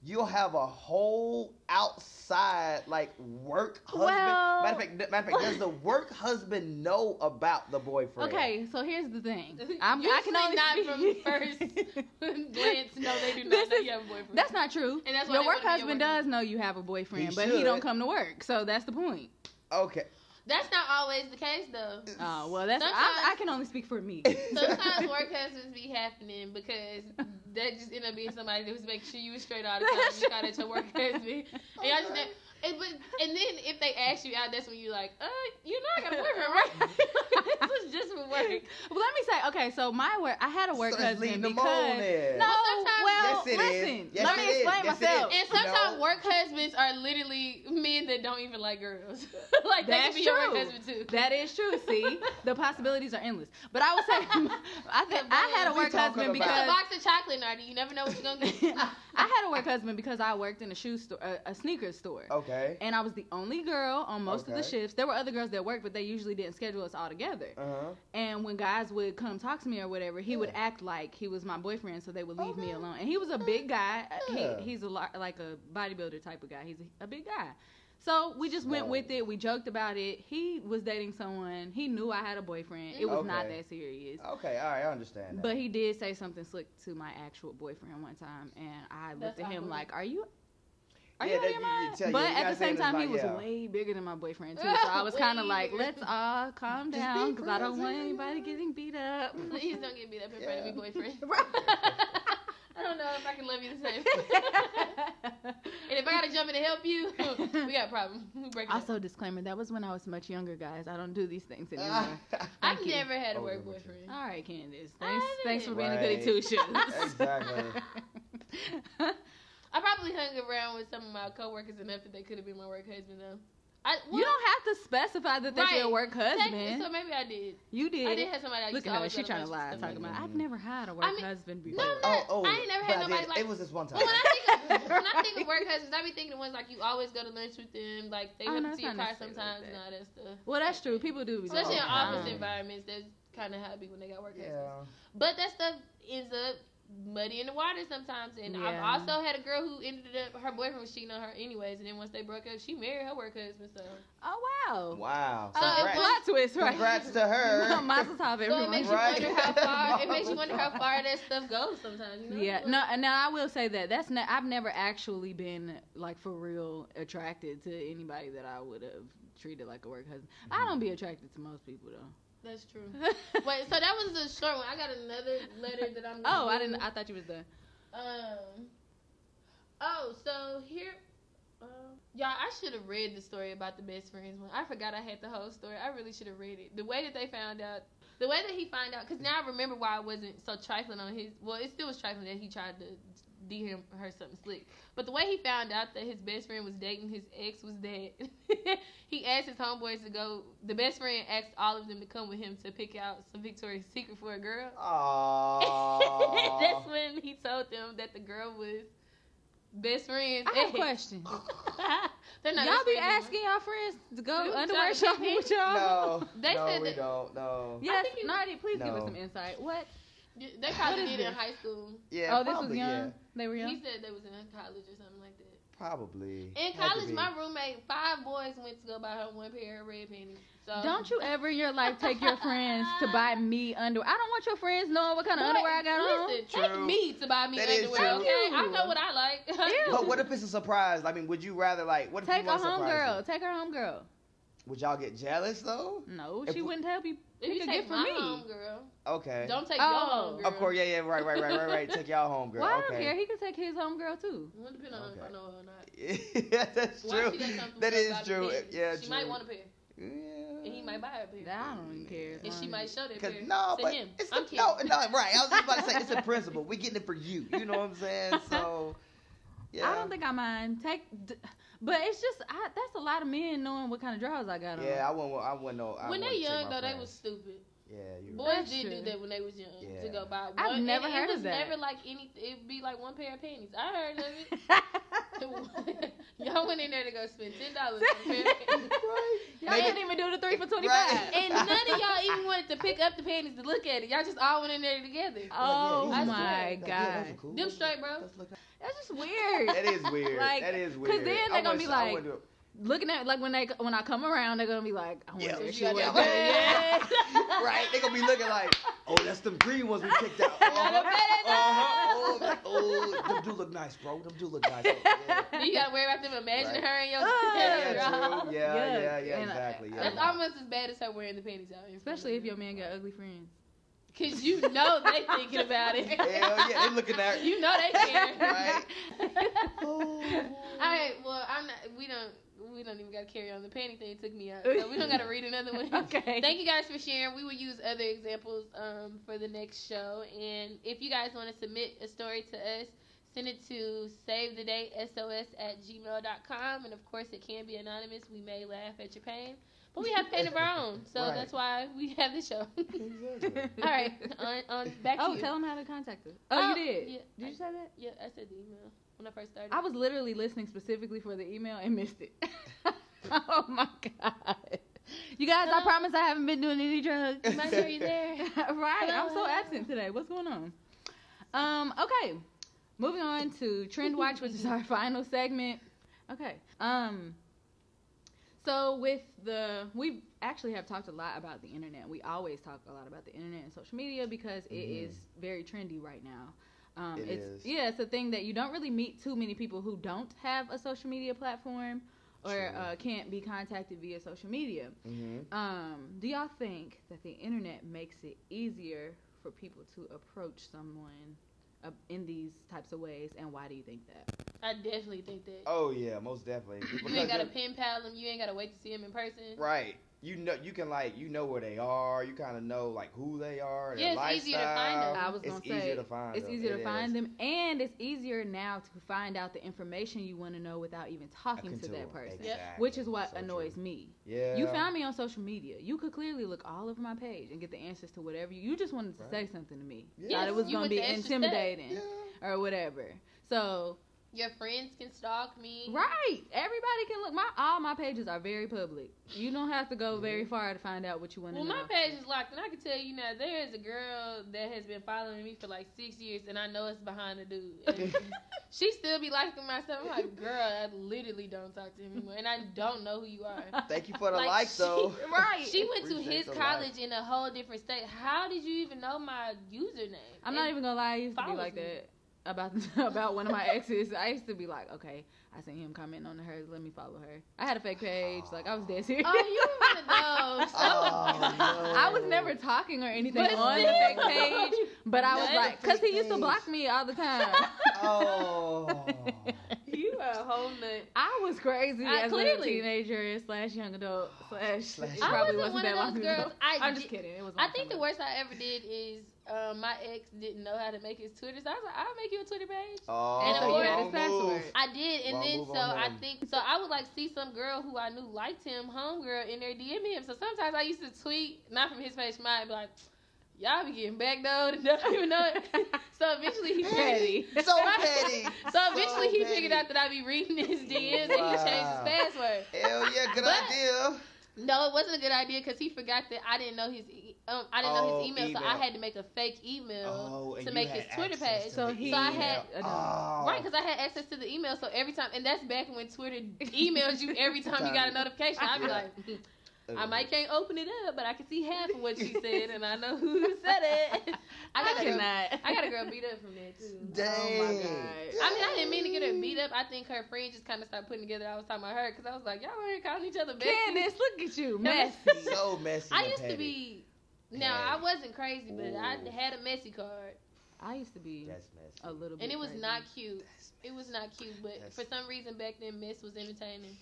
You'll have a whole outside like work husband.
Well-
matter of fact, matter of fact, does the work husband know about the boyfriend?
Okay, so here's the thing. I'm, I can
Usually
only
not
speak-
from first glance. No, they do not
This
know
is-
you have a boyfriend.
That's not true.
And that's why
your work
wanna your
husband does know you have a boyfriend,
He
but he don't come to work. So that's the point.
Okay.
That's not always the case though.
Oh well, that's I, I can only speak for me.
Sometimes work husbands be happening because that just ended up being somebody that was making sure you was straight all the time. You got at your work husband, and y'all just ne- and, but, and then if they ask you out, that's when you're like, uh, you know I got a boyfriend, right? this was just for work.
Well, let me say, okay, so my work, I had a work
So let's
husband because
on there.
no,
Well, sometimes-
well,
Yes, it is.
listen,
Yes,
let me
it is.
explain
Yes, it
myself.
is.
And sometimes
No.
work husbands are literally men that don't even like girls. like they
That's
can be your work
true.
husband too.
That is true. See, the possibilities are endless. But I would say, I think I had a work husband
about-
It's a
because
box of chocolate, Nardi. You never know what you're gonna get.
I had a work husband because I worked in a shoe store, a, a sneakers store.
Okay.
And I was the only girl on most of the shifts. There were other girls that worked, but they usually didn't schedule us all together.
Uh huh.
And when guys would come talk to me or whatever, he would act like he was my boyfriend, so they would leave me alone. And he was a big guy.
Yeah.
He, he's a lot like a bodybuilder type of guy. He's a, a big guy. So we just went with it. We joked about it. He was dating someone. He knew I had a boyfriend. It was not that serious.
Okay. All right. I understand. That.
But he did say something slick to my actual boyfriend one time, and I looked at him
awkward.
like, "Are you?" Are
Yeah,
you out
that-
of your
you- you
mind? but
you
at the same
this
time, he was
yeah.
way bigger than my boyfriend too. So I was kind of like, "Let's all calm down, because I don't want anybody getting beat up."
Please don't get beat up in front of me, boyfriend.
Right.
I don't know if I can love you the same. and if I gotta jump in to help you, we got a problem. We break it up.
also, disclaimer: that was when I was much younger, guys. I don't do these things anymore.
I've
you.
never had a
Oh,
work
yeah,
boyfriend.
all right, Candace. Thanks, thanks for being a goody
Right.
two shoes.
Exactly.
I probably hung around with some of my coworkers enough that they could have been my work husband though. I, well,
you don't have to specify that that's your
Right.
work husband.
So maybe I did.
you did.
I did have somebody. I used
Look
to
at her.
always
She trying to
lunch
lie.
with
Talking
stuff
about, I've mm-hmm. never had a work
mean,
husband before.
I'm
oh, oh.
I ain't never had
I
nobody
did.
like.
It was this one time.
Well, when I think of, when I think of work husbands, I be thinking the ones like you always go to lunch with them, like they help
no,
you to your
not
car sometimes
like
and all that stuff.
Well, that's true. People do.
Especially in office environments, that's kind of how it be when they got work husbands. But that stuff ends up muddy in the water sometimes. And I've also had a girl who ended up her boyfriend was cheating on her anyways, and then once they broke up, she married her work husband. So
Oh wow.
Wow.
So it
Congrats.
was-
plot twist, right?
Congrats to her.
Mazel tov,
So it makes
Right.
you wonder how far it makes you wonder how far that stuff goes sometimes. You know?
Yeah, no, now I will say that that's not. I've never actually been like for real attracted to anybody that I would have treated like a work husband. I don't be mm-hmm. attracted to most people though.
That's true. Wait, so that was a short one. I got another letter that I'm.
oh, I didn't. I thought you was done.
Um. Oh, so here. Um, y'all, I should have read the story about the best friends one. I forgot I had the whole story. I really should have read it. The way that they found out, the way that he found out, because now I remember why I wasn't so trifling on his. Well, it still was trifling that he tried to DM her something slick. But the way he found out that his best friend was dating his ex was that he asked his homeboys to go. The best friend asked all of them to come with him to pick out some Victoria's Secret for a girl.
Aww.
That's when he told them that the girl was best friends.
I have a question.
They're not
Y'all be
friends anymore.
asking y'all friends to go
We was
underwear shopping with y'all?
no,
They
no,
said
we
that-
don't. No.
Yes,
think you-
Nardi, please give us some insight. What?
They probably did it in high school.
Yeah.
oh, this was young.
Yeah.
They were young.
He said they was in college or something like that.
Probably.
In college, my roommate, five boys went to go buy her one pair of red panties. So
Don't you ever in your life take your friends to buy me underwear? I don't want your friends knowing what kind of
Boy,
underwear I got on.
listen, Take
True.
me to buy me
That is
underwear,
true.
okay? I know what I like.
But what if it's a surprise? I mean, would you rather like? What if
Take
you
a
want to surprise
homegirl. Take her homegirl.
Would y'all get jealous though?
No,
If
she
we-
wouldn't help you
If
pick
you
a
take
gift for
my
me.
home girl,
Okay.
don't take
Oh.
your home girl.
Of course, yeah, yeah, right, right, right, right, right. Take y'all home, girl.
Well, I don't care. He could take his home, girl too.
It would depend on if I know her or not.
yeah, that's
Why
true.
she got something
That
for
is
about
true. Yeah,
she
true.
might want a pair,
Yeah.
and he might buy her a pair.
I don't even care.
And she might show that
Cause
pair
no,
to
but
him.
it's
I'm
the, no,
kidding.
no, right. I was just about to say it's a principle. We're getting it for you. You know what I'm saying? So, yeah.
I don't think I mind. Take, d- but it's just I, that's a lot of men knowing what kind of drawers I got on.
Yeah, I wouldn't. I wouldn't know. I
when they're young
my
though, they
friends.
was stupid.
Yeah, you.
Boys
That's
did
true.
do that when they was young to go buy. One,
I've never
and
heard
it was
of that.
Never like any. It'd be like one pair of panties. I heard of it. Y'all went in there to go spend ten dollars on a pair of panties.
right.
Y'all
Maybe-
didn't even do the three for twenty five, right.
And none of y'all even wanted to pick up the panties to look at it. Y'all just all went in there together.
Oh
I
my
swear.
god,
Them straight, bro.
that's just weird.
That is weird.
Like,
that is
'cause
weird.
Cause
then
they're gonna be
sh- I
like,
wanna do-
Looking at like when they when I come around, they're gonna be like, I want
Yeah,
to
you
see
got
what
that
yeah.
right? They're gonna be looking like, oh, that's the green ones we picked out. Uh-huh. Uh-huh. Oh, oh, them do look nice, bro. Them do look nice. Yeah.
you gotta worry about them imagining
Right.
her in your
Ah,
Yeah, Yeah,
Yeah.
yeah, yeah,
uh,
exactly. Yeah.
That's almost as bad as her wearing the panties out.
Especially if your man got ugly friends.
Cause you know they thinking about it.
Hell yeah, they looking at
You know they care.
Right.
All right. Well, I'm not. We don't. We don't even got to carry on. The panty thing took me out, so we don't got to read another one.
Okay.
Thank you guys for sharing. We will use other examples um, for the next show. And if you guys want to submit a story to us, send it to save the date sos at gmail.com. And of course, it can be anonymous. We may laugh at your pain, but we have pain of our own, so
Right.
that's why we have this show.
Exactly.
All right, on, on back
Oh,
to you.
tell them how to contact us. Oh,
Oh,
you did.
yeah,
did
I-
you say that?
Yeah, I said the email when I first started.
I was literally listening specifically for the email and missed it. oh my god. You guys, I promise I haven't been doing any drugs.
Make sure you're there.
right. I'm so absent today. What's going on? Um, okay. Moving on to Trend Watch, which is our final segment. Okay. Um so with the we actually have talked a lot about the internet. We always talk a lot about the internet and social media because it
Mhm.
is very trendy right now. Um,
It
it's
is.
yeah, it's a thing that you don't really meet too many people who don't have a social media platform or uh, can't be contacted via social media.
Mm-hmm.
Um, do y'all think that the internet makes it easier for people to approach someone uh, in these types of ways, and why do you think that?
I definitely think that.
Oh yeah, most definitely.
you ain't got to
you're-
pen pal them. You ain't got to wait to see them in person.
Right. You know, you can like, you know where they are. You kind of know like who they are.
Yeah,
their
it's easier to find them.
I was
it's
gonna
easier
say
to find.
it's
them.
easier
It
to find
is.
them, and it's easier now to find out the information you want to know without even talking
Talking
to that person.
Exactly.
Which is what
So
annoys
true.
me.
Yeah.
You found me on social media. You could clearly look all over my page and get the answers to whatever you. You just wanted to
Right.
say something to me.
Yeah.
Thought it was
you
gonna be
the extra step.
intimidating
Yeah.
or whatever. So
Your friends can stalk me.
Right. Everybody can look. My all my pages are very public. You don't have to go very far to find out what you want to
Well,
know.
my page is locked, and I can tell you now, there is a girl that has been following me for like six years, and I know it's behind a dude. And she still be liking my stuff. I'm like, girl, I literally don't talk to him anymore, and I don't know who you are.
Thank you for the
Like,
likes,
she-
though.
right.
She went to his college
likes.
in a whole different state. How did you even know my username?
I'm not even gonna lie. I used to be like
me.
that about about one of my exes. I used to be like, okay, I seen him comment on her. Let me follow her. I had a fake page. Like I was dead serious.
Oh, you were one of those.
Oh, no.
I was never talking or anything
But
on the fake page, but I was like, cause he used to block me all the time.
Oh.
you are a whole nut.
I was crazy
I-
as a
clearly.
teenager slash young adult slash.
Slash
it
young
probably
I wasn't one
that
of
long
those girls. I
I'm just kidding. It was.
I think the worst I ever did is um, my ex didn't know how to make his Twitter. So I was like, I'll make you a Twitter page.
Oh,
And so you had
his
wrong
password.
move.
I did, and
Wrong
then so I think so I would like see some girl who I knew liked him, homegirl, in there DM him. So sometimes I used to tweet, not from his page, mine, and be like, "Y'all be getting back though, and don't even know it." so eventually he
Petty.
So petty.
So eventually he
petty.
figured out that I be reading his DMs and he changed his password.
Hell yeah, good
But-
idea.
No, it wasn't a good idea because he forgot that I didn't know his um I didn't know
Oh,
his email, so I had to make a fake email
Oh,
to make his Twitter page.
So he
So I had-
oh.
Right, because I had access to the email, so every time, and that's back when Twitter emails you every time you got a notification. I'd be like, "Hmm, I might can't open it up, but I can see half of what she said, and I know who said it. I got
I
a girl,
cannot.
I got a girl beat up from that too.
Dang.
Oh my God.
I mean, I didn't mean to get her beat up. I think her friend just kind of started putting together. I was talking about her because I was like, y'all out here calling each other besties.
Candace, look at you, messy.
So messy.
I
and
used to be. Now I wasn't crazy, but I had a messy card,
I used to be
That's messy.
a little bit,
and it was
crazy.
not cute. It was not cute, but
That's-
for some reason back then, Miss was entertaining.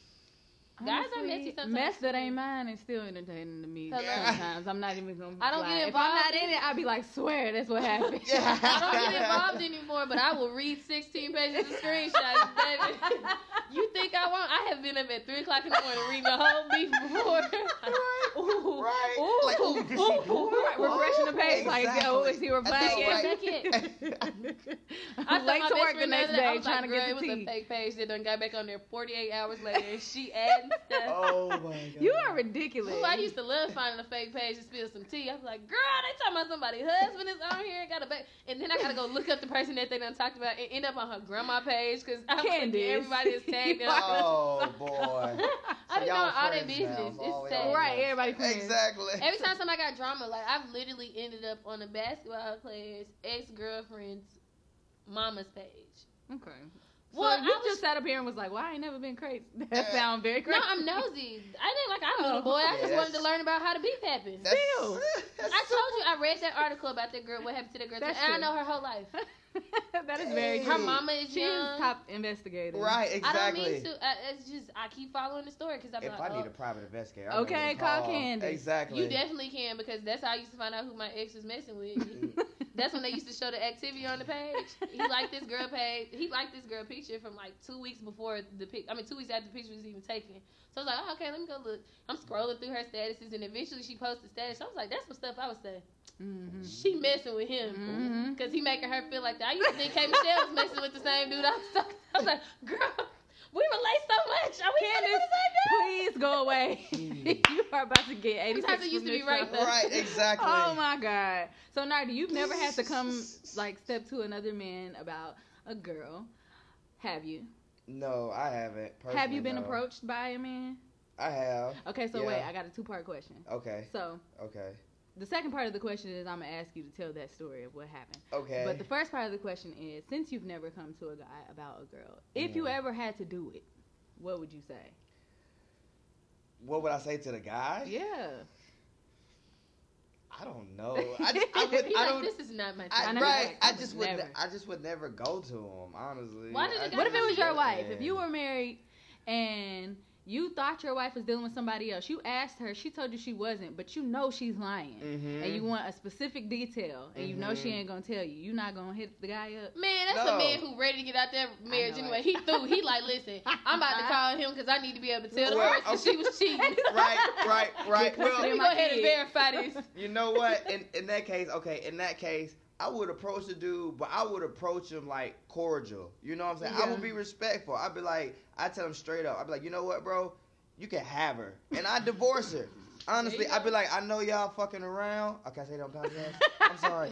Guys are
Honestly,
messy sometimes,
Mess that ain't mine is still entertaining to me.
Hello.
Sometimes I'm not even gonna.
I don't
lie.
get
If I'm not in it, I'll be like, swear that's what happened.
Yeah.
I don't get involved anymore, but I will read 16 pages of screenshots, baby. You think I won't? I have been up at 3 o'clock in the morning reading the whole beef before. Ooh.
Right.
Ooh.
Like, oh, ooh, did she
Ooh.
do it?
Right, refreshing the page, like, oh, is he replying
That's
yet?
right.
I
I'm late to work the next
day, I
trying
like,
to get
it
the
was a fake page that done got back on there 48 hours later, and she adding stuff.
Oh my god.
You are ridiculous.
Ooh, I used to love finding a fake page to spill some tea. I was like, girl, they talking about somebody's husband is on here, and got a baby. And then I gotta go look up the person that they done talked about and end up on her grandma page because
Candace.
everybody is tagged in.
Oh boy.
I be
So y'all
knowing all their
friends now.
business.
It's all
It's
y'all
sad.
right, everybody friends.
Exactly.
Every time somebody got drama, like I've literally ended up on a basketball player's ex girlfriend's mama's page.
Okay.
Well,
so you
I was-
just sat up here and was like, "Well, I ain't never been crazy." That sounds very crazy. No.
I'm nosy. I didn't like I knew the oh. boy. I
Yeah,
just wanted to learn about how the beef happens.
That's-
Still.
that's
I told you I read that article about the girl. What happened to the girl?
That's
and I know her whole life.
that is very
Hey.
Her mama is
She
young.
is top investigator.
Right, exactly.
I don't mean to. I, it's just I keep following the story because I'm
If
like,
I need
oh,
a private investigator, I'm
Okay,
gonna
call Candace.
Exactly.
you definitely can because that's how I used to find out who my ex was messing with. That's when they used to show the activity on the page. He liked this girl page. He liked this girl picture from like two weeks before the pic. I mean, two weeks after the picture was even taken. So I was like, oh, okay, let me go look. I'm scrolling through her statuses, and eventually she posted status. I was like, that's some stuff I would say.
Mhm.
She messing with him
Mhm.
because he making her feel like that. I used to think K Michelle was messing with the same dude. I was, talking, I was like, girl, we relate so much. Are we
Candace,
Candace, the same dude?
please go away. Mm. you are about to get 86
Sometimes it used to be right,
show.
though.
Right, exactly.
Oh my god. So Nardi, you've never had to come like step to another man about a girl, have you?
No, I haven't.
have you been
no.
approached by a man?
I have.
Okay, so
Yeah.
wait, I got a two part question.
Okay.
So
Okay.
The second part of the question is I'm gonna ask you to tell that story of what happened.
Okay.
But the first part of the question is since you've never come to a guy about a girl, if you
Mhm.
ever had to do it, what would you say?
what would I say to the guy?
Yeah.
I don't know. I, just, I, would, I
like,
don't.
this is not my
I,
I
type.
know,
right.
like,
I
I
just
would never.
I just would never go to him. Honestly.
Why did
I
the guy
What if it was your wife? If you were married and you thought your wife was dealing with somebody else, you asked her, she told you she wasn't, but you know she's lying.
Mhm.
And you want a specific detail, and you know she
Mhm.
ain't gonna tell you. You're not gonna hit the guy up.
Man, that's
No.
a man who ready to get out that marriage anyway.
it.
He threw. He like, listen, I'm about to call him because I need to be able to tell the
Well,
person she was cheating.
right, right, right.
Get
Well,
Let me go
my
ahead and verify this.
you know what? In in that case, okay. In that case, I would approach the dude, but I would approach him like cordial. You know what I'm saying? I would be respectful. I'd be like, I tell him straight up. I'd be like, you know what, bro? You can have her, and I divorce her. Honestly, I'd be like, I know y'all fucking around. Okay, I say that on podcast. I'm sorry.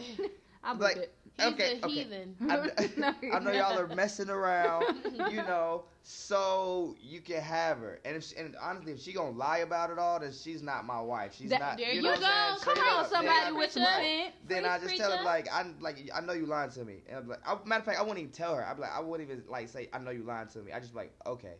I'll
Like-
it.
He's
Okay,
a
okay.
heathen.
I, I know y'all are messing around, you know, so you can have her. And if she, and honestly, if she gonna lie about it all, then she's not my wife. She's
That-
not.
there
you know
go. Come
on, somebody
Then I-
with
Right.
Then I just tell her like I like I know you lying to me. And I'm like, I, matter of fact, I wouldn't even tell her. I'd be like, I wouldn't even like say I know you lying to me. I just be like okay,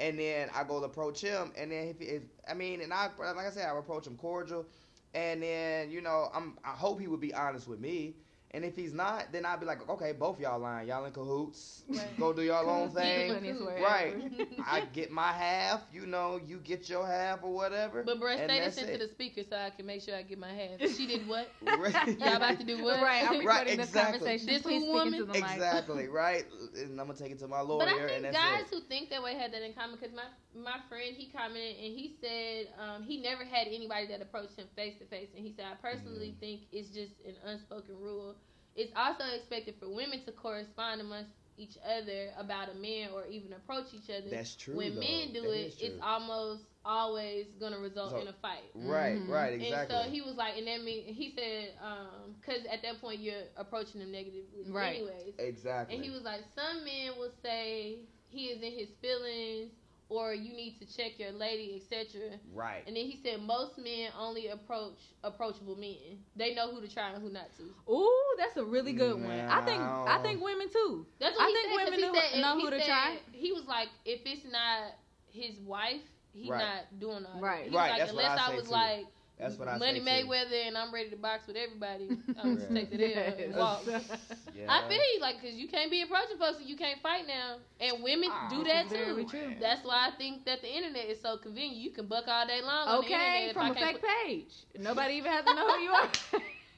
and then I go to approach him, and then if, if I mean, and I like I said, I approach him cordial, and then you know I'm I hope he would be honest with me. And if he's not, then I'd be like, okay, both y'all lying. Y'all in cahoots.
Right.
Go do y'all own thing. Right. I get my half, you know, you get your half or whatever.
But bro,
and
say this into the speaker so I can make sure I get my half. She did what?
Right.
Y'all about to do what?
Right, I'm recording
Right,
this
exactly.
conversation.
This
Please
who
speak into
woman?
the mic.
Exactly, right? And I'm gonna take it to my lawyer,
But I
and
think
that's
guys
it.
who think that way had that in common because my my friend he commented and he said um, he never had anybody that approached him face to face and he said I personally
Mm-hmm.
think it's just an unspoken rule. It's also expected for women to correspond amongst each other about a man or even approach each other.
That's true.
when
though.
men do
That
it,
is
it's almost always gonna result
So-
in a fight.
right,
Mhm.
right, exactly.
And so he was like, and that mean he said, um, because at that point you're approaching them negatively,
Right.
anyways.
exactly.
And he was like, some men will say he is in his feelings, or you need to check your lady, etc.
right.
And then he said most men only approach approachable men. They know who to try and who not to.
Ooh, that's a really good one. I think I think women too.
That's what
I
he
think
said. 'cause
women
he
know-
said,
know
he
who to
said-
try.
He was like, if it's not his wife, he's
Right.
not doing all that.
Right.
He was
Right,
like,
that's what
unless
I
I, was
too.
like
That's what I
Money
say too.
Mayweather and I'm ready to box with everybody. I'm
Yeah.
just take the L and walk.
Yeah.
I feel you, like, cause you can't be approaching folks and you can't fight now, and women
Ah,
do
this
that
is very
too.
true.
That's why I think that the internet is so convenient. You can buck all day long on the
Okay, from
I
a
can't
fake page. Nobody even has to know who you are.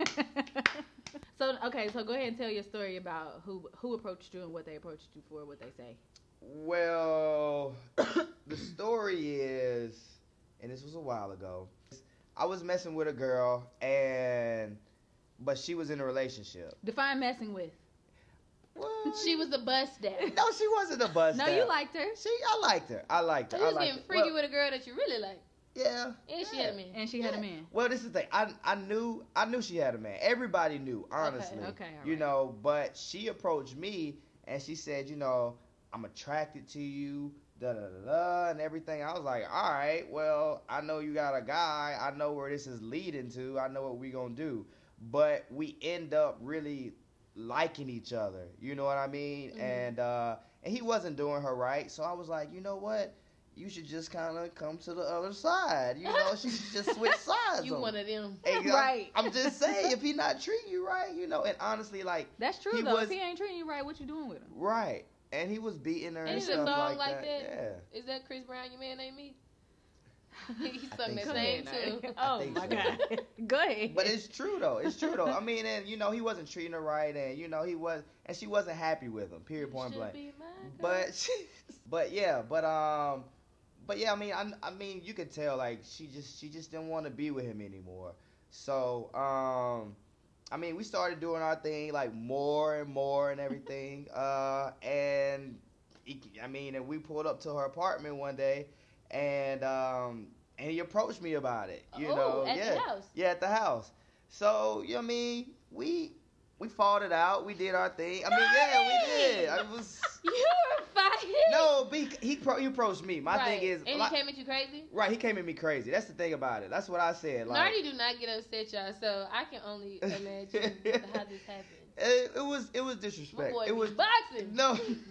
so okay, so go ahead and tell your story about who who approached you and what they approached you for, what they say.
Well, the story is, and this was a while ago. I was messing with a girl, and but she was in a relationship.
Define messing with.
What?
She was the bus dad.
No, she wasn't a buzz.
No, you liked her.
She, I liked her. I liked her.
You
I
was
liked
getting
her.
freaky
Well,
with a girl that you really like.
Yeah.
And she
yeah.
had a man.
And she had a man.
Well, this is the thing. I I knew I knew she had a man. Everybody knew, honestly.
okay, all
You
right.
know, but she approached me and she said, you know, I'm attracted to you, da da da and everything. I was like, all right, well, I know you got a guy. I know where this is leading to. I know what we gonna do. But we end up really liking each other. You know what I mean?
Mhm.
And uh, and he wasn't doing her right, so I was like, you know what? You should just kind of come to the other side. You know, she should just switch sides.
You
on
one of them.
I'm-
Right.
I'm, just saying, if he not treating you right, you know, and honestly, like,
That's true
He
though.
was-
if he ain't treating you right, what you doing with him?
right, and he was beating her and,
Ain't it a
stuff like,
like
that.
that? Is that Chris Brown? Your man ain't me. he sung
think
that
so.
same
Go
too.
Oh my
so.
god. Go ahead.
But it's true though. It's true though. I mean, and you know, he wasn't treating her right, and you know, he was, and she wasn't happy with him. Period.
You
Point
should
blank.
be my.
But, she, but yeah, but um, but yeah, I mean, I, I mean, you could tell like she just she just didn't want to be with him anymore. So um, I mean, we started doing our thing like more and more and everything. uh, and I mean, and we pulled up to her apartment one day, and um, and he approached me about it. You
oh,
know,
at
yeah,
the house.
yeah, at the house. So you know, I mean, we we fought it out. We did our thing. I mean, yeah, we did. I was.
You were fighting.
No, he he, pro, he approached me. My
right.
thing is,
and
like-
he came at you crazy.
right? He came at me crazy. That's the thing about it. That's what I said. Like,
Nardi do not get upset, y'all. So I can only imagine how this happened.
it, it was it was disrespect. It was
boxing.
no.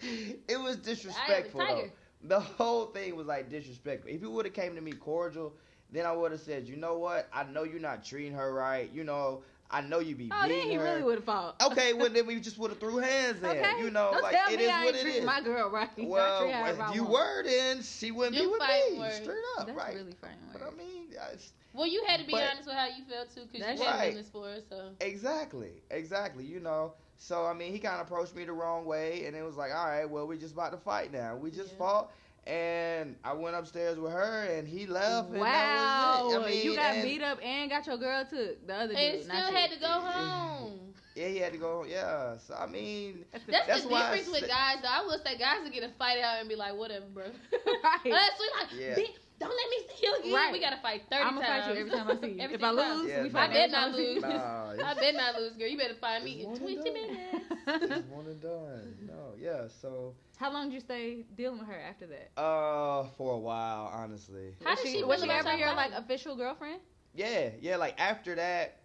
it was
I am a
disrespectful. though. The whole thing was like disrespectful. If he would have came to me cordial, then I would have said, you know what? I know you're not treating her right. You know, I know you be
oh, then he
her.
really would have fought.
Okay, well then we just would have threw hands in.
Okay.
You know,
Don't
like
tell
it
me
is
I
what
ain't
it
my girl right. I
Well, if you
want.
were, then she wouldn't
Them
be with me.
words.
Straight up,
That's
right?
really funny.
But I mean, I,
Well, you had to be
But-
honest with how you felt too, because you had
right.
feelings for her. So
exactly, exactly. You know, so I mean, he kind of approached me the wrong way, and it was like, all right, well, we just about to fight now. We just
Yeah.
fought, and I went upstairs with her, and he left. And
Wow,
that was it. I mean,
you got
and-
beat up and got your girl took. The other
and
dude,
still
not
had
you.
to go home.
Yeah, he had to go. Home. Yeah, so I mean,
That's, the-
That's,
That's
the
why I
difference with
said-
guys. Though I will say guys will get a fight out and be like, whatever, bro.
right.
Unless we like,
Yeah.
"Bitch, don't let me see you again.
Right.
We gotta fight 30
I'm gonna
times.
fight you every time I see you. If I lose,
Yeah,
we fight.
I bet not
I
lose.
nah,
I bet not lose, girl. You better find me in 20
done.
minutes.
it's one and done. No, yeah. So,
How long did you stay dealing with her after that?
uh, for a while, honestly.
How did
she,
she
was
feel
she ever your like official girlfriend?
Yeah, yeah. Like after that,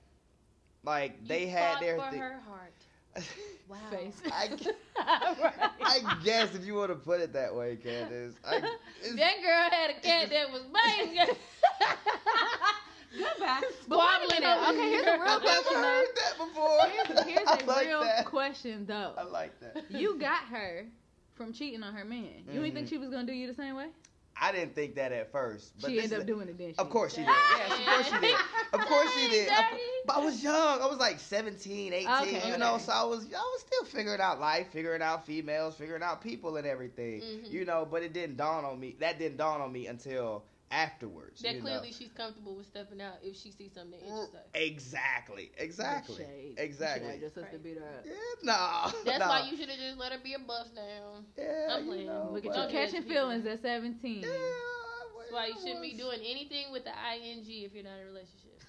like they had their
for
thing.
her heart. Wow.
Face.
I,
Right.
I guess if you want to put it that way, Candace. I,
That girl had a cat that was banging.
Goodbye. But
Wobbling
wait a minute.
out.
Okay, here's a real
I've never
question though.
heard that before.
Here's, here's
I
a
like
real
that.
question though.
I like that.
You got her from cheating on her man. You didn't think she was gonna do you the same way?
I didn't think that at first, but
she ended up doing it then.
Of course she did. Yes, of course she did. Of course she did.
Dirty.
But I was young. I was like 17, 18,
Okay,
you know,
okay.
so I was I was still figuring out life, figuring out females, figuring out people and everything.
Mhm.
You know, but it didn't dawn on me. That didn't dawn on me until afterwards.
That
you
clearly
know.
she's comfortable with stepping out if she sees something mm, that interests her.
Exactly. Exactly.
Shade.
Exactly.
Shade. Your sister
Right.
beat her up.
Yeah, no.
That's
no.
why you should have just let her be a bust down.
Yeah,
I'm
you know,
Look at
but-
you
Don't do that
catching feelings at 17.
Yeah,
That's why you shouldn't be doing anything with the ing if you're not in a relationship.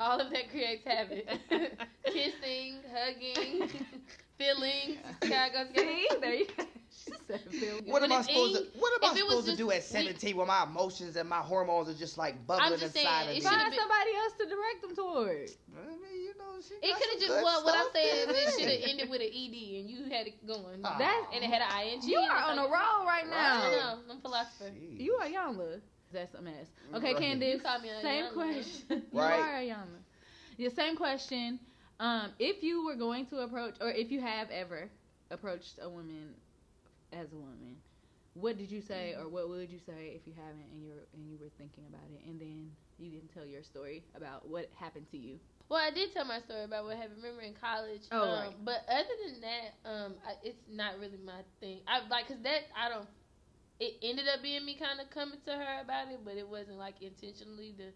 All of that creates havoc. Kissing, hugging, feelings. See how it?
See, there you go. She said feel good.
What am I
it's
supposed to? What am I
if it was
supposed to do at
weak-
17 when my emotions and my hormones are just like bubbling
just
inside
saying,
of me?
should've
Find
been-
somebody else to direct them toward.
I mean, you know, she
It could have just well, what I'm saying is it should have ended with an ed and you had it going.
Ah.
That-
and it had an ing.
You are
it's
on a
like-
roll right
I
now.
know. I'm a philosopher.
Jeez.
You are Yana. That's a mess. Okay,
Right.
Candace.
You me a
same
Yana.
question. you
Right.
are Yana. Your same question. Um, if you were going to approach, or if you have ever approached a woman as a woman, what did you say, or what would you say if you haven't, and you're and you were thinking about it, and then you can tell your story about what happened to you.
Well, I did tell my story about what happened. Remember in college.
Oh,
um,
right.
But other than that, um, I, it's not really my thing. I like because that I don't. It ended up being me kind of coming to her about it, but it wasn't like intentionally to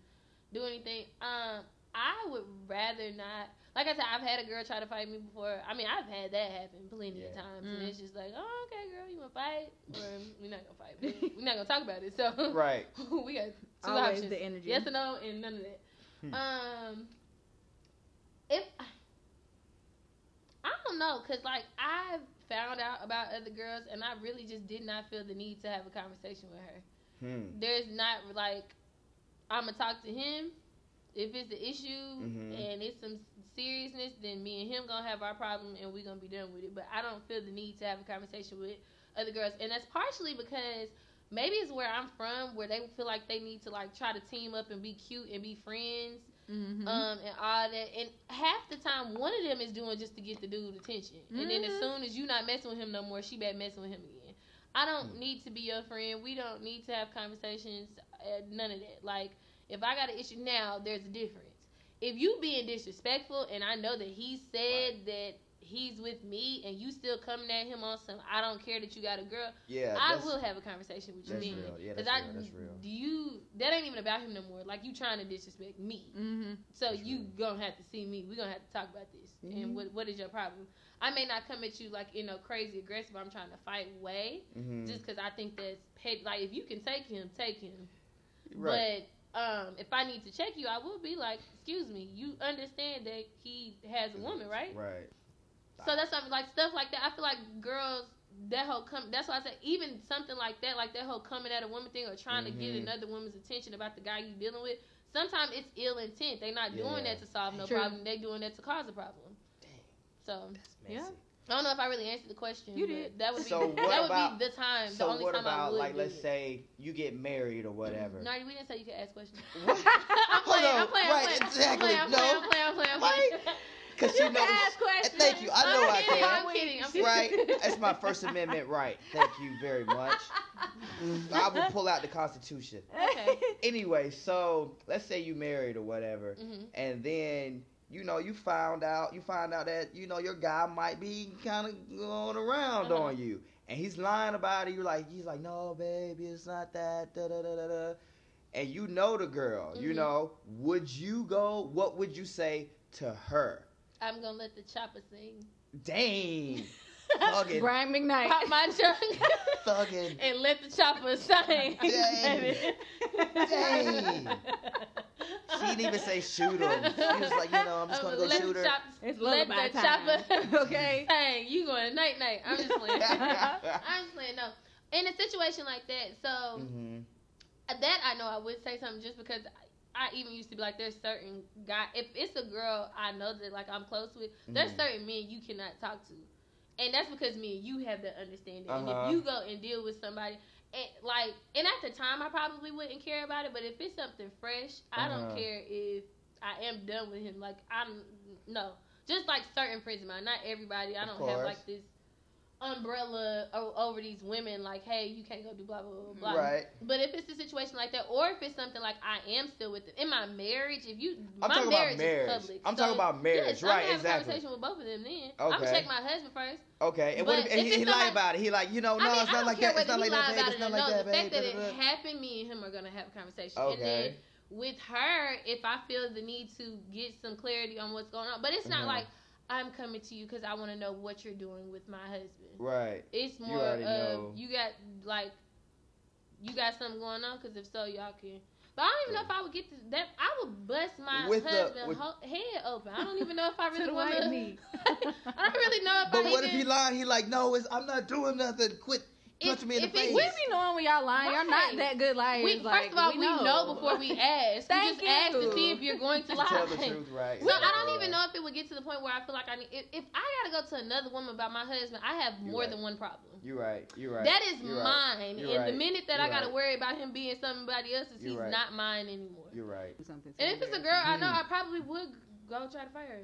do anything. Um, I would rather not. Like I said, I've had a girl try to fight me before. I mean, I've had that happen plenty of times,
Mm.
and it's just like, oh, okay, girl, you wanna fight? Or we're not gonna fight. but We're not gonna talk about it. So
Right.
we got two
Always
options:
the energy.
yes or no, and none of that.
Hmm.
Um, if I don't know, cause like I've found out about other girls, and I really just did not feel the need to have a conversation with her.
Hmm.
There's not like I'm gonna talk to him. If it's an issue
Mhm.
and it's some seriousness, then me and him gonna have our problem and we gonna be done with it. But I don't feel the need to have a conversation with other girls, and that's partially because maybe it's where I'm from, where they feel like they need to like try to team up and be cute and be friends,
Mm-hmm.
um, and all that. And half the time, one of them is doing just to get the dude attention, and then as
Mhm.
soon as you not messing with him no more, she back messing with him again. I don't
Hmm.
need to be your friend. We don't need to have conversations. Uh, none of that. Like, if I got an issue now, there's a difference. If you being disrespectful, and I know that he said that he's with me, and you still coming at him on some, I don't care that you got a girl.
Yeah.
I will have a conversation with you
That's
then.
real. Yeah, that's
I,
real. That's real.
Do you? That ain't even about him no more. Like you trying to disrespect me.
Mm-hmm.
So
That's
you
real.
gonna have to see me. We gonna have to talk about this.
Mhm.
And what what is your problem? I may not come at you like in a crazy aggressive. I'm trying to fight way
Mhm.
just because I think that's petty. Like if you can take him, take him.
right.
But um, if I need to check you, I will be like, excuse me. You understand that he has a woman, right?
Right.
So that's something like stuff like that. I feel like girls that whole come. That's why I said even something like that, like that whole coming at a woman thing or trying to get
Mhm.
another woman's attention about the guy you dealing with. Sometimes it's ill intent. They're not doing that to solve no
True.
problem. They're doing that to cause a problem.
Dang.
So
That's
Yeah.
Messy.
I don't know if I really answered the question.
You did.
That would be
So what
that would
about-
be the time. the
So
only
what
time I
about
would
like let's
it.
say you get married or whatever?
Nardi, we didn't say you could ask questions.
What?
I'm
Hold
playing.
on.
I'm playing.
Right,
I'm playing.
exactly.
I'm
No.
playing. I'm playing. I'm playing. I'm playing. I'm playing.
Because
You
you know.
can ask questions.
Thank you. I know
I'm
I
kidding,
can.
I'm kidding. I'm kidding.
Right. That's my First Amendment right. Thank you very much. I will pull out the Constitution.
Okay.
Anyway, so let's say you married or whatever,
Mhm.
and then you know you found out you find out that you know your guy might be kind of going around
Uh-huh.
on you, and he's lying about it. You're like he's like no baby, it's not that. Da da da da da. And you know the girl. You
Mhm.
know, would you go? What would you say to her?
I'm gonna let the chopper sing.
Dang, thugging,
Brian McKnight.
Pop my trunk
thugging.
and let the chopper sing.
Dang. Dang. She didn't even say shoot him. She was like, you know, I'm just gonna go
let
shoot
the
her.
chop-
It's
let
lullaby
the
time.
chopper
okay.
Hey, you going night night? I'm just playing. I'm just playing. No, in a situation like that, so
hmm
that I know I would say something just because I, I even used to be like, there's certain guy. If it's a girl I know that like I'm close with, there's
Mhm.
certain men you cannot talk to, and that's because me and you have that understanding. And
Uh-huh.
if you go and deal with somebody. Like, and at the time, I probably wouldn't care about it. But if it's something fresh, I
Uh-huh.
don't care if I am done with him. Like, I'm no, just like certain friends of mine. Not everybody. I don't have like this umbrella over these women. Like, hey, you can't go do blah blah blah blah.
Right.
But if it's a situation like that, or if it's something like I am still with them in my marriage, if you
I'm
my
talking
marriage,
about marriage.
is public.
I'm
so,
talking about marriage.
yes,
right,
I'm have a
exactly.
conversation with both of them then. okay. I'm gonna check my husband first.
Okay. And what
But
if, and
if
he, he lied about it? He like, you know, no,
I mean,
it's not like that. It's not like that, babe. It's
it
not like
no.
that,
The fact that it happened, me and him are gonna have a conversation.
Okay.
with her, if I feel the need to get some clarity on what's going on, but it's not
Mhm.
like I'm coming to you because I want to know what you're doing with my husband.
Right.
It's more
already
of
know.
you got like you got something going on because if so, y'all can. But I don't even know if I would get to that. I would bust my
With the-
husband
with-
ho- head open. I don't even know if I
To
really
the
want to. I don't really know if
But
I
what if he lied? He like, no, it's, I'm not doing nothing. Quit
If-
me in the
if it-
face.
We be knowing when y'all lying. Y'all not that good liars.
We,
like,
first of all, we, know. before we ask. we
Thank
just ask to see if you're going to
To
lie.
tell the truth, right?
So I don't even know if it would get to the point where I feel like I need. If, if I gotta go to another woman about my husband, I have
You're
more
right.
than one problem.
You're right. You're right.
That is
You're
mine.
You're
and the minute that I
You're
gotta
right.
worry about him being somebody else's,
You're
he's
right.
not mine anymore.
You're right.
Something
And if it's a girl, I know I probably would go try to fire her.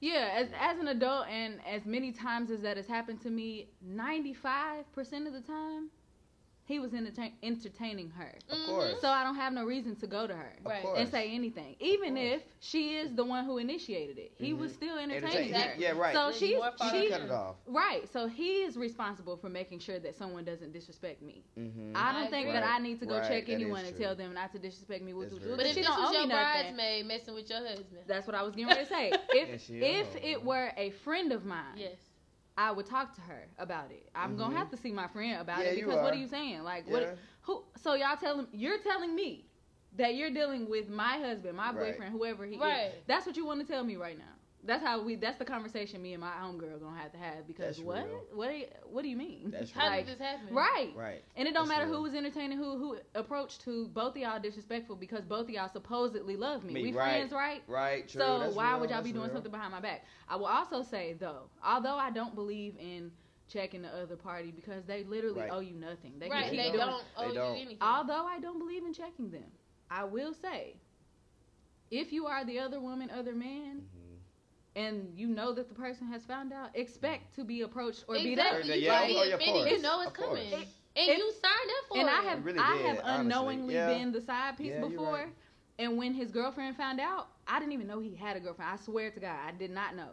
Yeah, as as an adult and as many times as that has happened to me, ninety five percent of the time, he was entertain- entertaining her.
Of
Mhm.
course.
So I don't have no reason to go to her
Right.
and say anything, even if she is the one who initiated it. He was
Mhm.
still entertaining
Entertain-
her.
Yeah, right.
So
There's
she's
she
she
cut it off.
right. So he is responsible for making sure that someone doesn't disrespect me.
Mm-hmm.
I don't
I
think
agree.
that I need to go
Right,
check
that is
anyone and tell them not to disrespect me. With
That's
with-
But if
she
this
don't
was
owe
your
me nothing.
bridesmaid messing with your husband,
That's what I was getting ready to say. If if it were a friend of mine,
yes.
I would talk to her about it. I'm
Mhm.
gonna have to see my friend about
Yeah,
it
you
because what
are.
are you saying? Like
Yeah.
what? Who? So y'all telling you're telling me that you're dealing with my husband, my
Right.
boyfriend, whoever he
Right.
is. That's what you want to tell me right now. That's how we. That's the conversation me and my homegirl gonna have to have because
That's
what?
real.
What? Do you, what do you mean?
That's
How
like,
did this happen?
right.
Right.
And it don't
That's
matter who was entertaining who, who approached who. Both of y'all disrespectful because both of y'all supposedly love me.
Me,
we
right.
friends, right?
Right. True.
so
that's
why
real,
would y'all
that's
be doing
real.
something behind my back? I will also say though, although I don't believe in checking the other party because they literally
Right.
owe you nothing. They
Right.
They
keep
They
doing-
don't
They don't.
you anything.
Although I don't believe in checking them, I will say, if you are the other woman, other man,
Mhm.
And you know that the person has found out, expect to be approached or beat
exactly.
up.
Uh, yeah,
You
yeah,
can't
oh,
be
yeah, of.
You
course.
know it's
Of course.
coming,
It-
and
it-
you signed up for
And
it.
I have,
really
I
did,
have
honestly.
unknowingly
Yeah.
been the side piece
Yeah,
before.
right.
And when his girlfriend found out, I didn't even know he had a girlfriend. I swear to God, I did not know.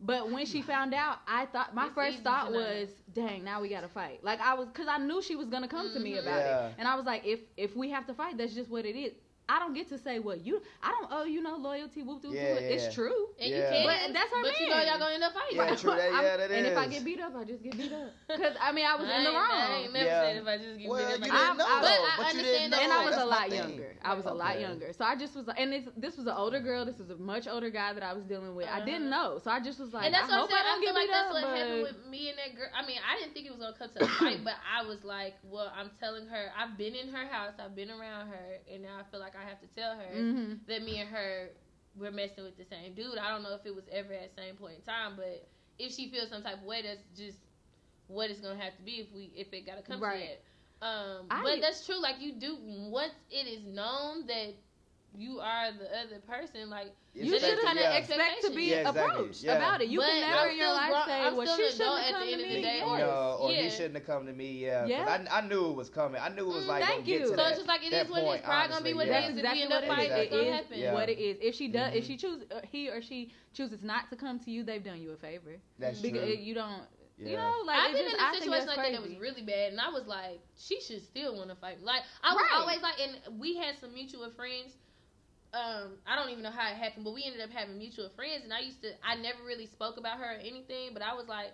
But when she found out, I thought my
It's
first thought was, "Dang, now we gotta fight." Like I was, cause I knew she was gonna come to me about mm-hmm.
Yeah.
it, and I was like, "If if we have to fight, that's just what it is." I don't get to say, what you, I don't owe you no loyalty." Whoop, whoop,
Yeah,
whoop.
yeah.
It's true.
and
Yeah.
you can,
But that's her
But you know y'all gonna end up fighting.
Yeah, true. That, yeah, that
and if I get beat up, I just get beat up. Cause I mean, I was
I
in the
ain't- I
wrong.
ain't never
Yeah.
said if I just get
Well,
beat up,
you
I
didn't know,
I-
though,
But I
but you
understand
didn't know.
that.
and I was
That's
a lot younger. I was a lot younger. So I just was, and it's, this was an older girl. This was a much older guy that I was dealing with. I didn't
Uh-huh.
know, so I just was like,
and that's
I
what I'm saying.
I
I, feel like that's what happened with me and that girl. I mean, I didn't think it was gonna come to a fight, but I was like, well, I'm telling her. I've been in her house. I've been around her, and now I feel like I have to tell her
Mhm.
that me and her we're messing with the same dude. I don't know if it was ever at the same point in time, but if she feels some type of way, that's just what it's gonna have to be if we if it gotta come
Right.
to that. Um,
I-
but that's true. Like you do once it is known that you are the other person, like
You should kind of
yeah.
expect to be
Yeah, exactly.
approached
Yeah.
about it. You
But
can
I'm
never in your life
grown-
say,
I'm
"Well, she shouldn't have
at
come
the
to
end of the
me."
day.
Yes.
You know, or
Yeah.
he shouldn't have come to me. Yeah, 'cause
Yeah.
I, I knew it was coming. I knew it was
Mm,
like
thank
gonna get
you.
to
So
So
that.
it's just like it is what it is. Probably gonna be
honestly,
what
yeah.
it
That's
is. If
exactly
we end
what
up fighting, it's gonna happen.
What it is. If she does, if she choose, uh, he or she chooses not to come to you, they've done you a favor.
That's
Because
true.
you don't, you know, like
I've been
just,
in a situation
that's
like that that was really bad, and I was like, she should still want to fight. Like I was
Right.
always like, and we had some mutual friends. Um, I don't even know how it happened, but we ended up having mutual friends, and I used to, I never really spoke about her or anything, but I was like,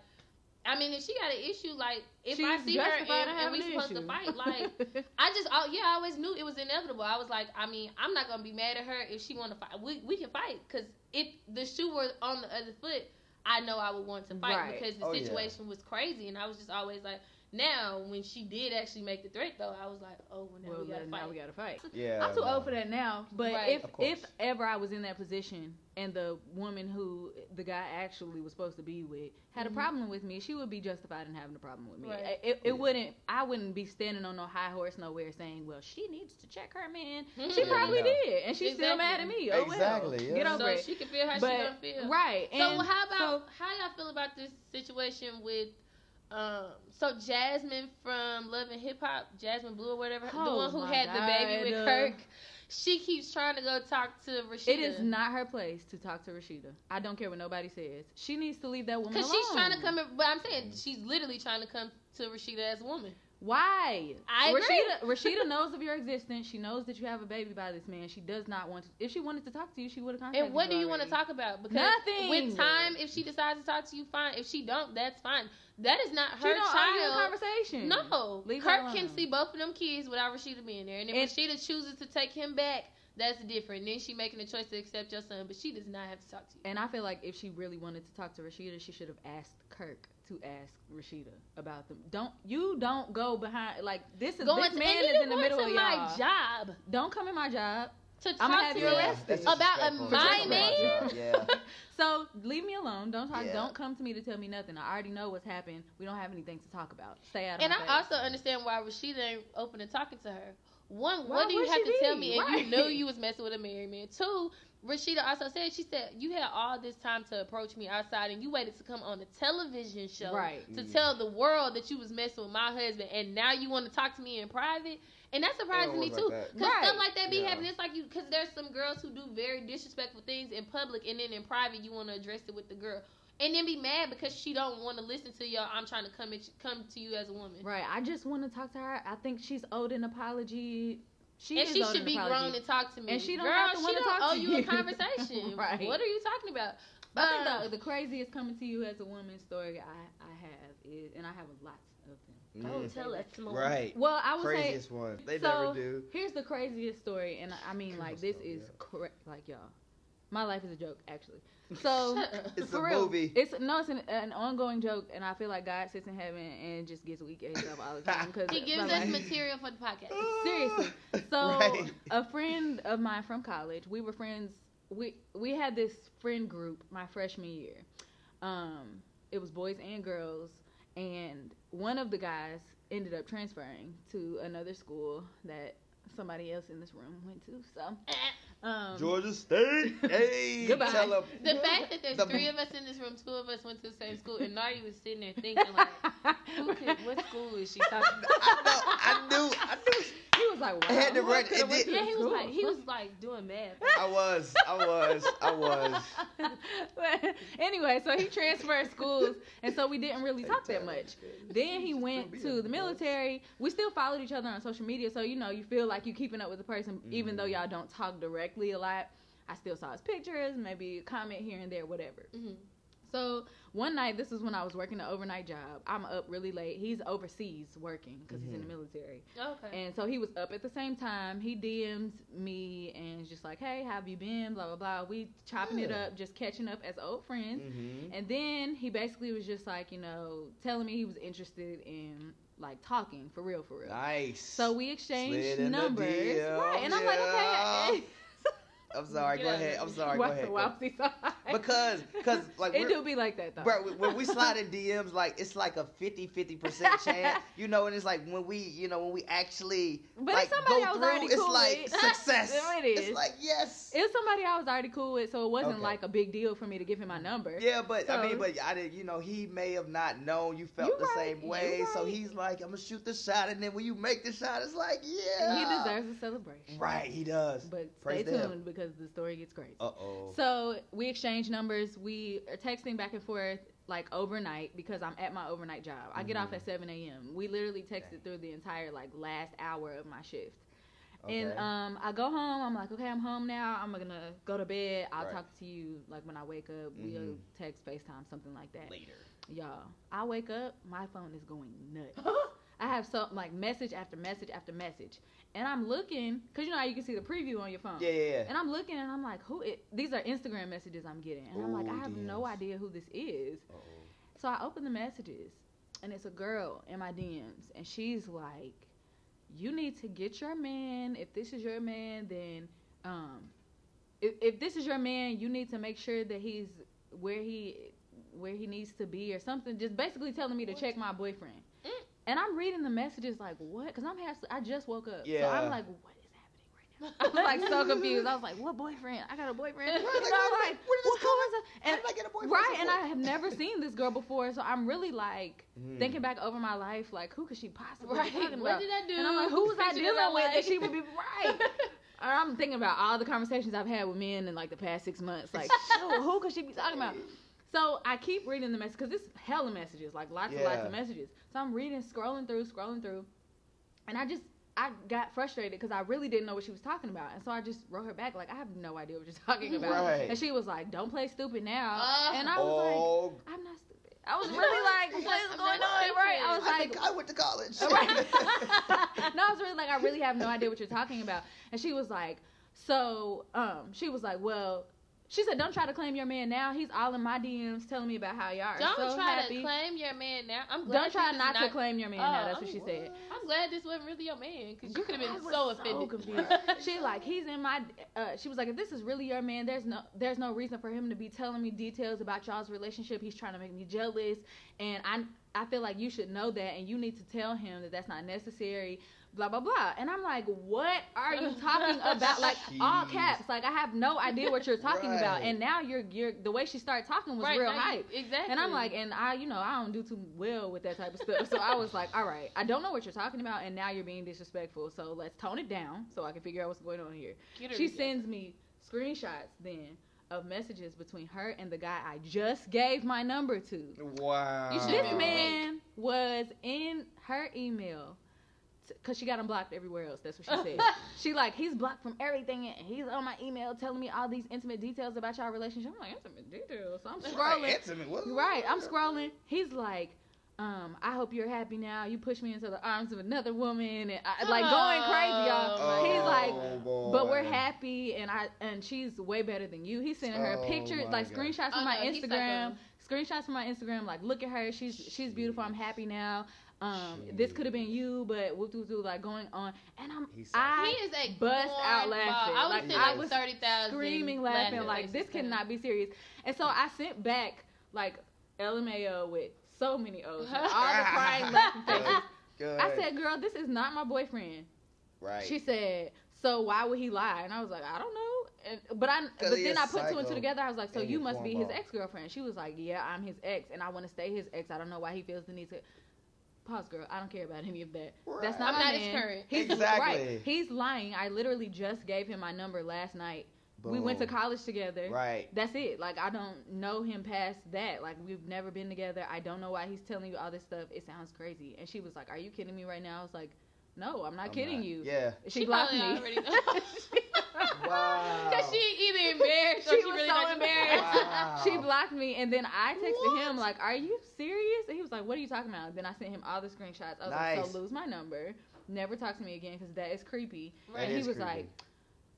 I mean, if she got an issue, like if I see her and, and we
having an
supposed to fight, like I just, oh, yeah, I always knew it was inevitable. I was like, I mean, I'm not gonna be mad at her if she want to fight. We we can fight because if the shoe were on the other foot, I know I would want to fight
Right.
because the
Oh, yeah.
situation was crazy, and I was just always like. Now, when she did actually make the threat, though, I was like, "Oh, well, now
well,
we gotta fight."
now we gotta fight.
Yeah.
I'm too
no.
old for that now. But
Right.
if if ever I was in that position and the woman who the guy actually was supposed to be with had
Mhm.
a problem with me, she would be justified in having a problem with me.
Right.
It, it,
Yeah.
wouldn't. I wouldn't be standing on no high horse nowhere saying, "Well, she needs to check her man." She
Mhm.
probably
Yeah.
did, and she's still mad at me. Oh
Exactly,
well,
yeah.
get over
so
it.
she can feel how
but
she gonna feel.
right.
So how about
so-
how y'all feel about this situation with um so Jasmine from Love and Hip Hop, Jasmine Blue or whatever, the one who had the baby with Kirk, she keeps trying to go talk to Rasheeda.
It is not her place to talk to Rasheeda. I don't care what nobody says. She needs to leave that woman
because
alone.
she's trying to come. But I'm saying she's literally trying to come to Rasheeda as a woman.
Why?
I agree.
Rasheeda, Rasheeda knows of your existence. She knows that you have a baby by this man. She does not want to. If she wanted to talk to you, she would have contacted
And what do you
want
to talk about? Because
Nothing.
with time, if she decides to talk to you, fine. If she don't, that's fine. That is not
She
her
don't owe you a
child.
conversation.
No,
Leave
Kirk can see both of them kids without Rasheeda being there, and if
And-
Rasheeda chooses to take him back, that's different. Then she making a choice to accept your son, but she does not have to talk to you.
And I feel like if she really wanted to talk to Rasheeda, she should have asked Kirk to ask Rasheeda about them. Don't you don't go behind like this is
Going
this man
and
is in the middle of
my
y'all.
job
Don't come in my job.
to talk
I'ma have
to
you
me
arrested.
About a
disrespectful.
my
That's
man?
Yeah.
So leave me alone. Don't talk.
Yeah.
Don't come to me to tell me nothing. I already know what's happened. We don't have anything to talk about. Stay out of
And
my
I
face.
also understand why Rasheeda ain't open to talking to her. one,
Why
what do you have
she
to tell me if
Right.
you knew you was messing with a married man? Two, Rasheeda also said she said you had all this time to approach me outside and you waited to come on a television show
Right.
to
Mm.
tell the world that you was messing with my husband and now you want to talk to me in private and that surprises me
was
too because
Right.
stuff like that be
Yeah.
happening it's like you because there's some girls who do very disrespectful things in public and then in private you want to address it with the girl and then be mad because she don't want to listen to y'all i'm trying to come at you, come to you as a woman
Right. I just want to talk to her. I think she's owed an apology. She
and
is
she should
an
be
apology.
grown and talk to me.
And she don't
Girl,
have to wanna
don't
talk
owe
to
you a
you.
conversation.
Right.
What are you talking about?
But I think the, the craziest coming to you as a woman story I, I have is, and I have lots of them.
Oh,
Mm.
tell us more.
Right.
Well, I would say
Craziest one. They
so,
never do.
Here's the craziest story, and I mean, like, this is
stuff,
correct. Like, y'all, my life is a joke, actually. So,
It's
for
a
real,
movie.
It's no, it's an, an ongoing joke, and I feel like God sits in heaven and just gets weak at himself all the time because
He gives us material for the podcast.
Seriously. So
Right.
a friend of mine from college, we were friends. We we had this friend group my freshman year. Um, it was boys and girls, and one of the guys ended up transferring to another school that somebody else in this room went to. So, um,
Georgia State. Hey.
Goodbye.
Tell 'em.
The fact that there's
The-
three of us in this room, two of us went to the same school, and Nardi was sitting there thinking like, who could, what school is she talking about?
I know. I knew. I knew.
He was like, wow,
I had to
who
run- it
went
did-
Yeah, he was
school?
like, he was like doing math.
I was. I was. I was.
But anyway, so he transferred schools, and so we didn't really talk that much. Then he went to the military. We still followed each other on social media, so you know you feel like you're keeping up with the person, even though
Mhm.
y'all don't talk directly a lot. I still saw his pictures, maybe a comment here and there, whatever.
hmm
So one night, this is when I was working an overnight job. I'm up really late. He's overseas working because he's in the military.
Okay.
And so he was up at the same time. He DMs me and is just like, "Hey, how have you been?" Blah blah blah. We chopping it up, just catching up as old friends.
Mm-hmm.
And then he basically was just like, you know, telling me he was interested in like talking for real, for real.
Nice.
So we exchanged
Slid in the
numbers, right? And I'm like,
yeah.
okay.
I'm sorry. Go ahead. I'm sorry. Go ahead.
why was he so high?
Because, because, like,
it do be like that though.
Bro, when we slide in DMs, like it's like a 50 50 percent chance, you know, and it's like when we, you know, when we actually
But
like
somebody
go
I was
through,
already
it's
cool
like
with.
success.
It is.
It's like yes.
it was somebody I was already cool with, so it wasn't
Okay.
like a big deal for me to give him my number.
yeah, but I mean, but I didn't, you know, he may have not known you felt
You
the
right,
same way, so he's like, I'm gonna shoot the shot, and then when you make the shot, it's like, yeah,
And he deserves a celebration.
Right, he does.
But
Praise
stay tuned because the story gets crazy.
Uh oh.
So we exchange numbers. We are texting back and forth like overnight because I'm at my overnight job. I get off at 7 a.m. We literally texted through the entire like last hour of my shift. And um, I go home. I'm like, okay, I'm home now. I'm gonna go to bed. I'll
Right.
talk to you like when I wake up. We'll
Mhm.
text, FaceTime, something like that.
Later.
Y'all, I wake up, my phone is going nuts. I have some like message after message after message, and I'm looking because you know how you can see the preview on your phone.
Yeah, yeah, yeah.
And I'm looking and I'm like, who? It, these are Instagram messages I'm getting, and I'm like, I have no idea who this is.
Uh-oh.
So I open the messages, and it's a girl in my DMs, and she's like, "You need to get your man. If this is your man, then um, if, if this is your man, you need to make sure that he's where he where he needs to be or something. Just basically telling me to
What?
check my boyfriend.
Mm.
And I'm reading the messages like, what? Because I'm half, I just woke up, so I'm like, what is happening right now? I was like so confused. I was like, what boyfriend? I got a boyfriend.
Right,
And
like,
I'm like,
where did this
who is it?
How did I get a boyfriend?
right, and? I have never seen this girl before, so I'm really like
Mhm.
thinking back over my life, like who could she possibly
Right.
be talking
What
about?
did I do?
And I'm like, who was I dealing with
like-
that she would be right? Or I'm thinking about all the conversations I've had with men in like the past six months. Like, who could she be talking about? So I keep reading the message because it's hella messages, like lots and lots of messages. So I'm reading, scrolling through, scrolling through, and I just I got frustrated because I really didn't know what she was talking about, and so I just wrote her back like, I have no idea what you're talking about.
Right.
And she was like, Don't play stupid now,
Uh,
and I was like,
oh,
I'm not stupid. I was really like, What is going on? Right? I was
I,
like,
think I went to college.
Right. no, I was really like, I really have no idea what you're talking about. And she was like, so, um, she was like, well, she said, don't try to claim your man now. He's all in my DMs telling me about how y'all are
Don't
so
try
happy.
to claim your man now. I'm glad
don't try
is
not, to claim your man now.
Oh,
That's what
I'm-
she said.
I'm glad this wasn't really your man because you could have been so offended.
confused. she like he's in my. Uh, she was like, if this is really your man, there's no there's no reason for him to be telling me details about y'all's relationship. He's trying to make me jealous, and I I feel like you should know that, and you need to tell him that that's not necessary. Blah blah blah. And I'm like, what are you talking about? Like all caps. Like I have no idea what you're talking about. And now you're you're the way she started talking was
Right,
real hype.
Exactly.
And I'm like, and I, you know, I don't do too well with that type of stuff. So I was like, all right, I don't know what you're talking about, and now you're being disrespectful. So let's tone it down so I can figure out what's going on here. She sends me screenshots then of messages between her and the guy I just gave my number to.
Wow.
This man was in her email because she got him blocked everywhere else. That's what she said. she like he's blocked from everything, and he's on my email telling me all these intimate details about y'all relationship. I'm like intimate details. So I'm
Right,
scrolling.
intimate. What-
Right, I'm scrolling. He's like, um, I hope you're happy now. You push me into the arms of another woman, and I, like going crazy, y'all.
Oh,
He's like,
boy.
but we're happy, and I and she's way better than you. He's sending her
Oh,
pictures, like
God.
screenshots
Oh,
from my
no, he's
Instagram, screenshots from my Instagram. Like, look at her, she's she's beautiful. I'm happy now. Um, this could have been you, but whoop whoop whoop, like going on, and I'm
He's
I
he is a
bust out
cornball.
laughing.
I was
Like, I
like
was
thirty thousand,
screaming, laughing, like this cannot be serious. And so I sent back like LMAO with so many O's, all the crying laughing faces.
Good.
I said, "Girl, this is not my boyfriend."
right.
She said, "So why would he lie?" And I was like, "I don't know." And, but I,
'Cause
but then
a
I put two and two together. I was like, "So you must be his ex girlfriend." She was like, "Yeah, I'm his ex, and I want to stay his ex. I don't know why he feels the need to." Pause, girl. I don't care about any of that. That's not
I'm
my
not his
man.
current.
He's
Exactly.
right. He's lying. I literally just gave him my number last night. We went to college together.
Right.
That's it. Like I don't know him past that. Like we've never been together. I don't know why he's telling you all this stuff. It sounds crazy. And she was like, "Are you kidding me right now?" I was like, "No, I'm not
I'm
kidding
not.
you."
Yeah.
She,
She
blocked me.
probably.
Wow.
Cause she either embarrassed or
She
she,
was
really
so
not
embarrassed.
Wow.
she blocked me, and then I texted him like, "Are you serious?" And he was like, "What are you talking about?" Then I sent him all the screenshots. I was like,
Nice.
"So lose my number, never talk to me again, because that is creepy."
That
and he was
creepy.
like,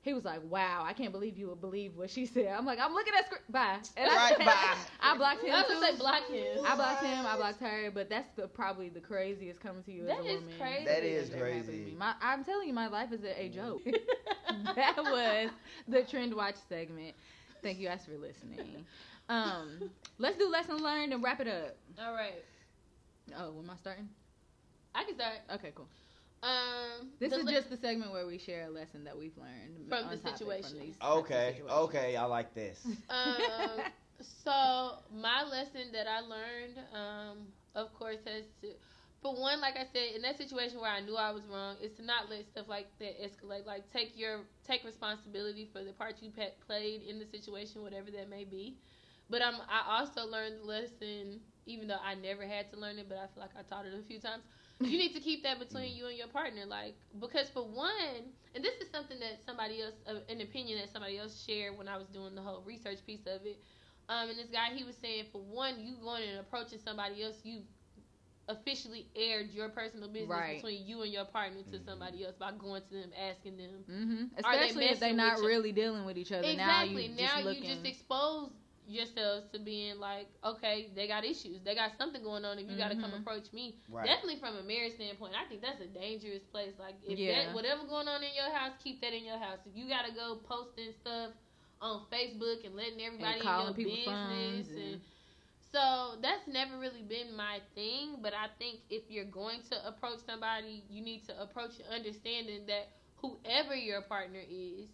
he was like, "Wow, I can't believe you would believe what she said." I'm like, "I'm looking at script. Bye." And
Right,
I,
bye.
I blocked him
I was
too.
gonna say block him.
I blocked him. I blocked her. But that's the probably the craziest coming to you
That
as a
is
woman.
crazy.
That is
ever
crazy.
My, I'm telling you, my life is a, a joke. that was the trend watch segment. Thank you guys for listening. Um, let's do lesson learned and wrap it up.
All right,
Oh, am I starting?
I can start.
Okay, cool.
Um,
This is
li-
just the segment where we share a lesson that we've learned
From
on
the situation.
From these types of
Okay.
situations.
Okay. I like this.
um, so my lesson that I learned, um, of course, has to, for one, like I said, in that situation where I knew I was wrong, is to not let stuff like that escalate. Like take your take responsibility for the part you pe- played in the situation, whatever that may be. But um, I also learned the lesson, even though I never had to learn it, but I feel like I taught it a few times. You need to keep that between you and your partner, like because for one, and this is something that somebody else, uh, an opinion that somebody else shared when I was doing the whole research piece of it. Um, and this guy, he was saying, for one, you going and approaching somebody else, you officially aired your personal business
Right.
between you and your partner to
Mhm.
somebody else by going to them, asking them.
Mm-hmm.
Are they
Especially if they're not
with you?
really dealing with each other.
Exactly.
Now you
Now
just
you
looking.
just expose yourselves to being like, okay, they got issues, they got something going on. and you got to come
mm-hmm.
approach me,
Right.
definitely from a marriage standpoint, I think that's a dangerous place. Like, if
Yeah.
that whatever going on in your house, keep that in your house. If you got to go posting stuff on Facebook and letting everybody
and calling
in your business and
And,
so that's never really been my thing, but I think if you're going to approach somebody, you need to approach understanding that whoever your partner is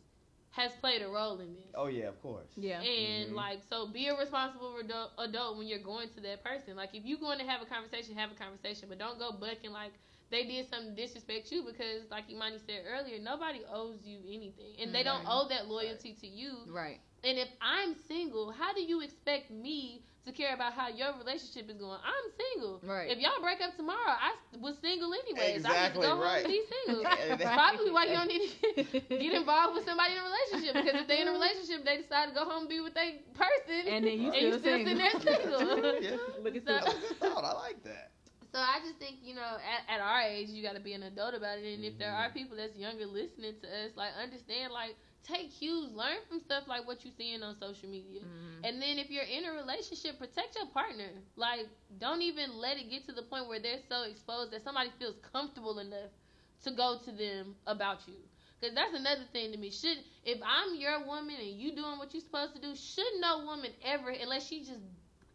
has played a role in this.
Oh yeah, of course.
yeah.
And
Mhm.
like, so be a responsible adult, adult when you're going to that person. Like, if you're going to have a conversation, have a conversation, but don't go bucking like they did something to disrespect you because, like Imani said earlier, nobody owes you anything, and they don't owe that loyalty to you.
Right.
And if I'm single, how do you expect me to care about how your relationship is going? I'm single.
Right.
If y'all break up tomorrow, I was single anyways. I need
Exactly,
to go home
right.
and be single.
Yeah,
Probably why you don't need to get involved with somebody in a relationship because if they in a relationship, they decide to go home and be with their person,
And then you
and you
still
still sitting there
single.
single.
Yeah.
Look at
So-
this.
That's a good thought. I like that.
So I just think you know, at, at our age, you got to be an adult about it. And if there are
Mhm.
people that's younger listening to us, like understand, like take cues, learn from stuff like what you're seeing on social media.
Mhm.
And then if you're in a relationship, protect your partner. Like, don't even let it get to the point where they're so exposed that somebody feels comfortable enough to go to them about you. Because that's another thing to me. Should if I'm your woman and you doing what you're supposed to do, should no woman ever, unless she just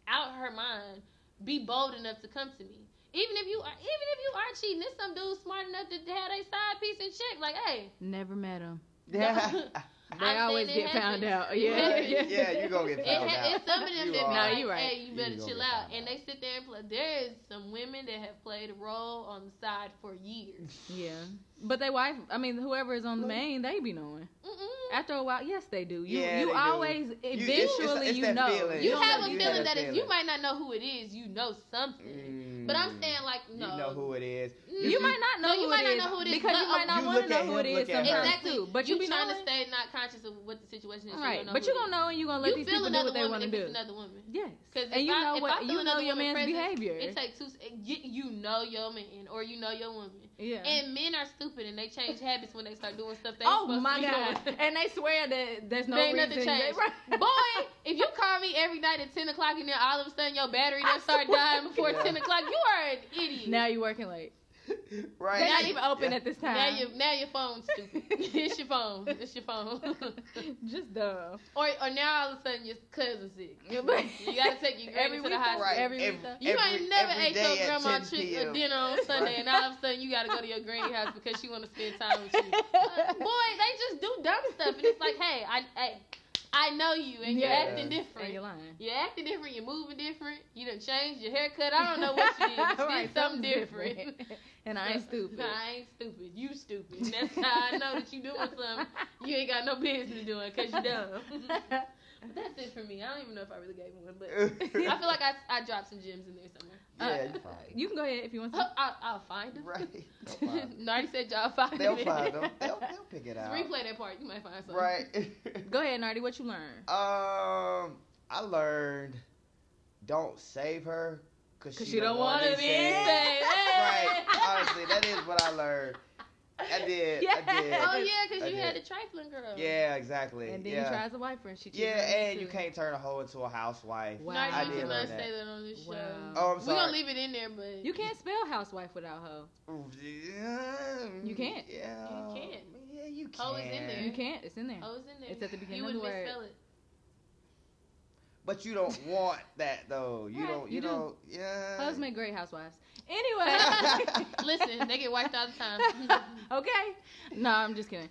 out her mind, be bold enough to come to me. Even if you are, even if you are cheating, there's some dudes smart enough to have a side piece and check. Like, hey,
Never met him.
Yeah.
They
I'm
always get found
happens.
out. Yeah,
happens.
yeah.
yeah, you gonna get
It
found
ha-
out.
it's some of them
You
that be
are.
No,
like,
you right.
hey, you
You
better
gonna
chill out. And
out.
they sit there and play. There is some women that have played a role on the side for years.
Yeah. But they wife, I mean, whoever is on the main, they be knowing.
Mm-mm.
After a while, yes, they do. You
Yeah,
you
they do.
always
You- it's-
eventually
it's
you know.
feeling.
You
don't
have a feeling
have
that
that
if you might not know who it is, you know something. Mm-hmm. But I'm
Mm.
saying like no.
You know who it is.
You might not know
No, you
who
might
it
not know who it is,
because
but,
you might not
you
want to know who it is
look her.
Exactly.
too. But you, be
trying
knowing.
to stay not conscious of what the situation is. so
Right,
you
but
you're
gonna know and you're gonna let
you
these people do what they want to do.
another woman.
Yes,
'Cause
and
if
you know
if I
what
feel
you know
another
your man's behavior.
It takes two. You, you know your man or you know your woman.
Yeah.
And men are stupid and they change habits when they start doing stuff they
oh
supposed
my
to be
god!
doing.
and they swear that there's no
There ain't
reason.
nothing changed. Boy, if you call me every night at ten o'clock and then all of a sudden your battery
I
done start dying before
Yeah.
ten o'clock, you are an idiot.
Now you're working late.
Right.
They're
Now
not
you-
even open
yeah.
at this
now
time.
your now your phone's stupid. it's your phone. It's your phone.
Just dumb.
or or now all of a sudden your cousin's sick. You gotta take your granny
Every
to the
week,
hospital.
Right.
Every
Every-
week.
You
every-
ain't never
every
ate your
day at
grandma
10
uh, dinner on Sunday, and all of a sudden you gotta go to your granny house because she want to spend time with you. Uh, boy, they just do dumb stuff, and it's like, hey, I, hey, I know you, and you're
Yeah.
acting
And
different.
you're lying.
You're acting different. You're moving different. You done changed your haircut. I don't know what you did, but you
Right,
did something
something's
different.
And I ain't stupid.
I ain't stupid. You stupid. And that's how I know that you doing something you ain't got no business doing because you dumb. but that's it for me. I don't even know if I really gave him one, but I feel like I, I dropped some gems in there somewhere.
yeah, you fine.
You can go ahead if you want
Huh,
to.
I'll, I'll find them.
Right. They'll find them.
Nardi said y'all find
They'll
them.
find them. They'll, they'll pick it
Just
out.
replay that part. You might find something.
Right.
Go ahead, Nardi. What you learned?
Um, I learned don't save her because
'Cause
she,
you don't
want
wanna
to
be
saved.
saved.
Right. Honestly, that is what I learned. I did. I did.
Oh yeah, because you
did.
had the trifling girl.
Yeah, exactly.
And then
yeah.
he tries a wife and she
Yeah,
on him,
and you can't turn a hoe into a housewife.
Wow.
Nardi,
I did
cannot
learn that.
say that on this show.
Oh, I'm sorry.
We're
sorry.
gonna leave it in there, but
You can't spell housewife without hoe. Mm, you can't.
Yeah.
You can't.
Yeah, you can't.
Hoe is in there.
You can't. It's in there.
Oh, it's in there.
It's at the beginning
you
of the
wouldn't
word.
misspell it.
But you don't want that though. You
Right,
don't. You,
you do.
don't. Yeah.
Hoes make great housewives. Anyway.
Listen, they get wiped all the time.
okay. No, I'm just kidding.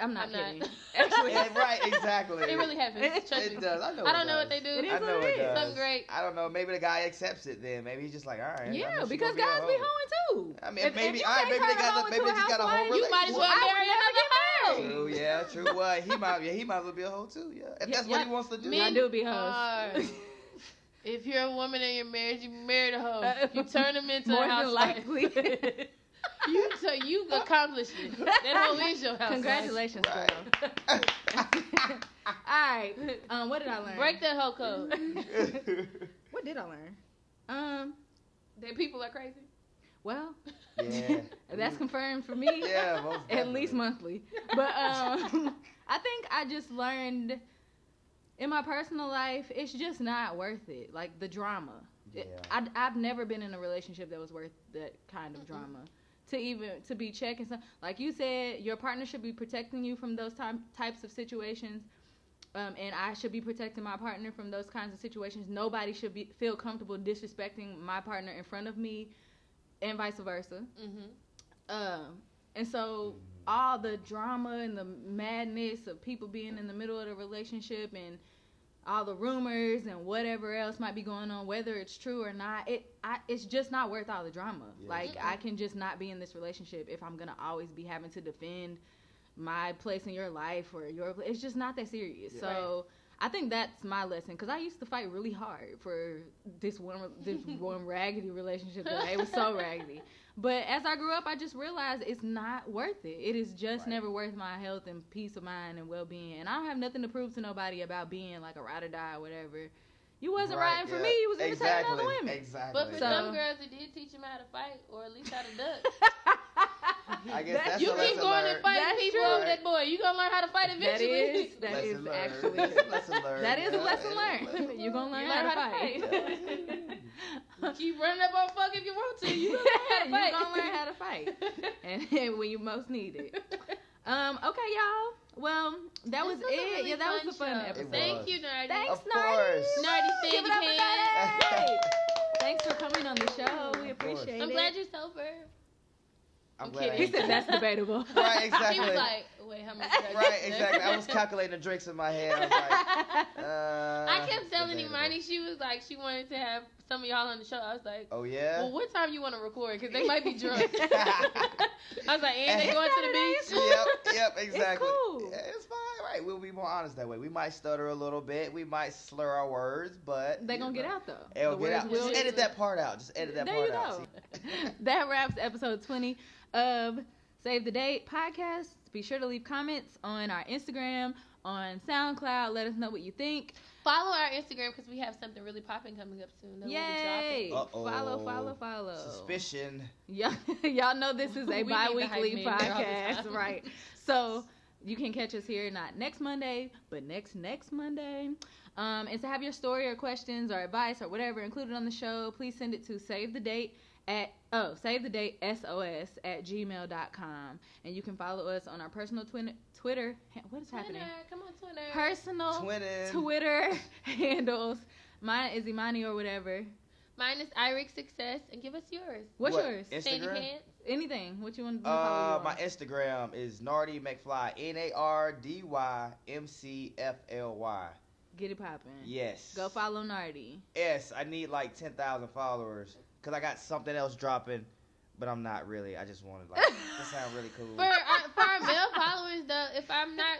I'm not
I'm not.
kidding. Actually,
yeah, right. Exactly.
it really happens. Trust
It
me.
does. I know.
I
it
don't know what they do.
It is
I know
what it
it
is.
does.
Something great.
I don't know. Maybe the guy accepts it then. Maybe he's just like, all right.
Yeah, because
gonna
guys be
hoe.
hoeing too.
I mean,
If- if
maybe-
you
all right, maybe they got a- maybe they got a whole
housewife,
You might as well marry
never
another hoe.
True, yeah, true. What he might, yeah, he might as well be a hoe too. Yeah, if
Yeah,
that's what he wants to do.
Men do be hoes.
are- if you're a woman and you're married, you married a hoe.
Uh,
You turn them into
More
a
than
housewife.
likely.
you so you accomplished it. That hoe is your housewife.
Congratulations,
Right.
girl. All right. Um, what did I learn?
Break that hoe code.
What did I learn? Um.
that people are crazy.
Well,
yeah.
that's confirmed for me.
Yeah, most
At least monthly. But um, I think I just learned in my personal life, it's just not worth it. Like the drama. It-
Yeah.
I, I've never been in a relationship that was worth that kind of
Mm-mm.
drama. To even to be checking some, like you said, your partner should be protecting you from those time, types of situations, um, and I should be protecting my partner from those kinds of situations. Nobody should be feel comfortable disrespecting my partner in front of me, and vice versa.
Mm-hmm.
Um, and so all the drama and the madness of people being in the middle of the relationship and all the rumors and whatever else might be going on, whether it's true or not, it I, it's just not worth all the drama.
Yeah.
Like
Mm-mm.
I can just not be in this relationship if I'm gonna always be having to defend my place in your life or your. It's just not that serious.
Yeah.
So. I think that's my lesson because I used to fight really hard for this one this one raggedy relationship. That it was so raggedy, but as I grew up, I just realized it's not worth it. It is just
Right.
never worth my health and peace of mind and well being. And I don't have nothing to prove to nobody about being like a ride or die or whatever. You wasn't
Right,
riding for
yeah.
me. You was imitating
exactly,
other women.
Exactly.
But for
So-
some girls, it did teach them how to fight, or at least how to duck.
I guess that's
you keep going
learned.
and fighting
That's
people
true.
over that boy. You gonna learn how to fight
that
eventually.
is that
Lesson
is
learned.
actually
lesson learned.
that is a lesson
It
learned.
lesson
You're gonna learn,
You
how,
learn
to
how to
fight.
fight. keep running up on fuck if you want to. You gonna learn how to
You're
fight.
gonna learn how to fight. and when you most need it. Um, okay, y'all. Well, that was
This was a
it.
really
yeah, that was
fun
a fun
show.
episode.
Thank you, Nardi.
Thanks,
Of
Nardi.
course.
Nardi said
Give
you
up for
can.
Nardi. Thanks for coming on the show. We
Of course.
appreciate
I'm
it.
glad you're sober.
I'm
I'm
glad.
Kidding.
he said that's debatable.
Right,
He
exactly.
was like, wait, how much?
right, exactly. I was calculating the drinks in my head. I was like, uh,
I kept telling
debatable.
Imani she was like she wanted to have some of y'all on the show. I was like,
Oh yeah.
well, what time you want to record? Because they might be drunk. I was like, and they going to the beach.
yep, yep, exactly.
It's, cool.
Yeah, it's fine, right? We'll be more honest that way. We might stutter a little bit, we might slur our words, but
they
you
gonna get out though.
It'll
The
get
words
out.
will
Just edit that part out. Just edit that
there
part
you
out.
go.
See?
that wraps episode 20 of Save the Date podcast. Be sure to leave comments on our Instagram, on SoundCloud. Let us know what you think.
Follow our Instagram because we have something really popping coming up soon. that we'll be
Yay!
Uh-oh.
Follow, follow, follow.
Suspicion.
Y'all, y'all know this is a
need the
bi-weekly
hype man there all the
podcast, right? So you can catch us here not next Monday, but next next Monday. Um, and to have your story or questions or advice or whatever included on the show, please send it to save the date at oh save the date sos at gmail.com and you can follow us on our personal twin, twitter what is
Twitter,
happening
come on, Twitter.
personal
Twinning.
twitter handles mine is imani or whatever
Mine is Irix Success, and give us yours.
what's
What,
yours
Sandy
Instagram?
Pants.
anything what you want to
Uh, my? Instagram is Nardy McFly. N A R D Y M C F L Y.
get it popping
Yes.
Go follow Nardi.
Yes, I need like ten thousand followers because I got something else dropping, but I'm not really. I just wanted like that sound really cool.
For our, for our male followers, though, if I'm not,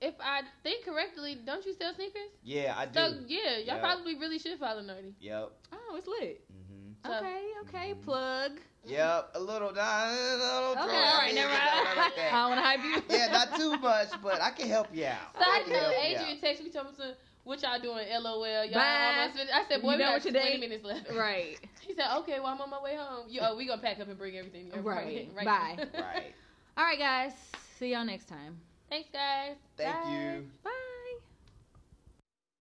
if I think correctly, don't you sell sneakers?
Yeah, I do.
So yeah, y'all
Yeah.
probably really should follow Nardi.
Yep.
Oh, it's lit.
hmm
So-
Okay, okay.
Mhm.
Plug.
Yep. A little. Nah, a little
Okay,
drunk.
all right, never mind.
like
I don't want to hype you.
Yeah, not too much, but I can help you out. I
Side
can
note, Adrian
out.
texted me told me some, what y'all doing? LOL. Y'all
Bye.
almost finished. I said, boy,
You
we got 20
your day-
minutes left.
Right.
He said, okay, well, I'm on my way home. You, oh, we gonna pack up and bring everything. to
Right.
right
Bye.
now.
Right.
All right, guys. See y'all next time.
Thanks, guys.
Thank
Bye.
you.
Bye.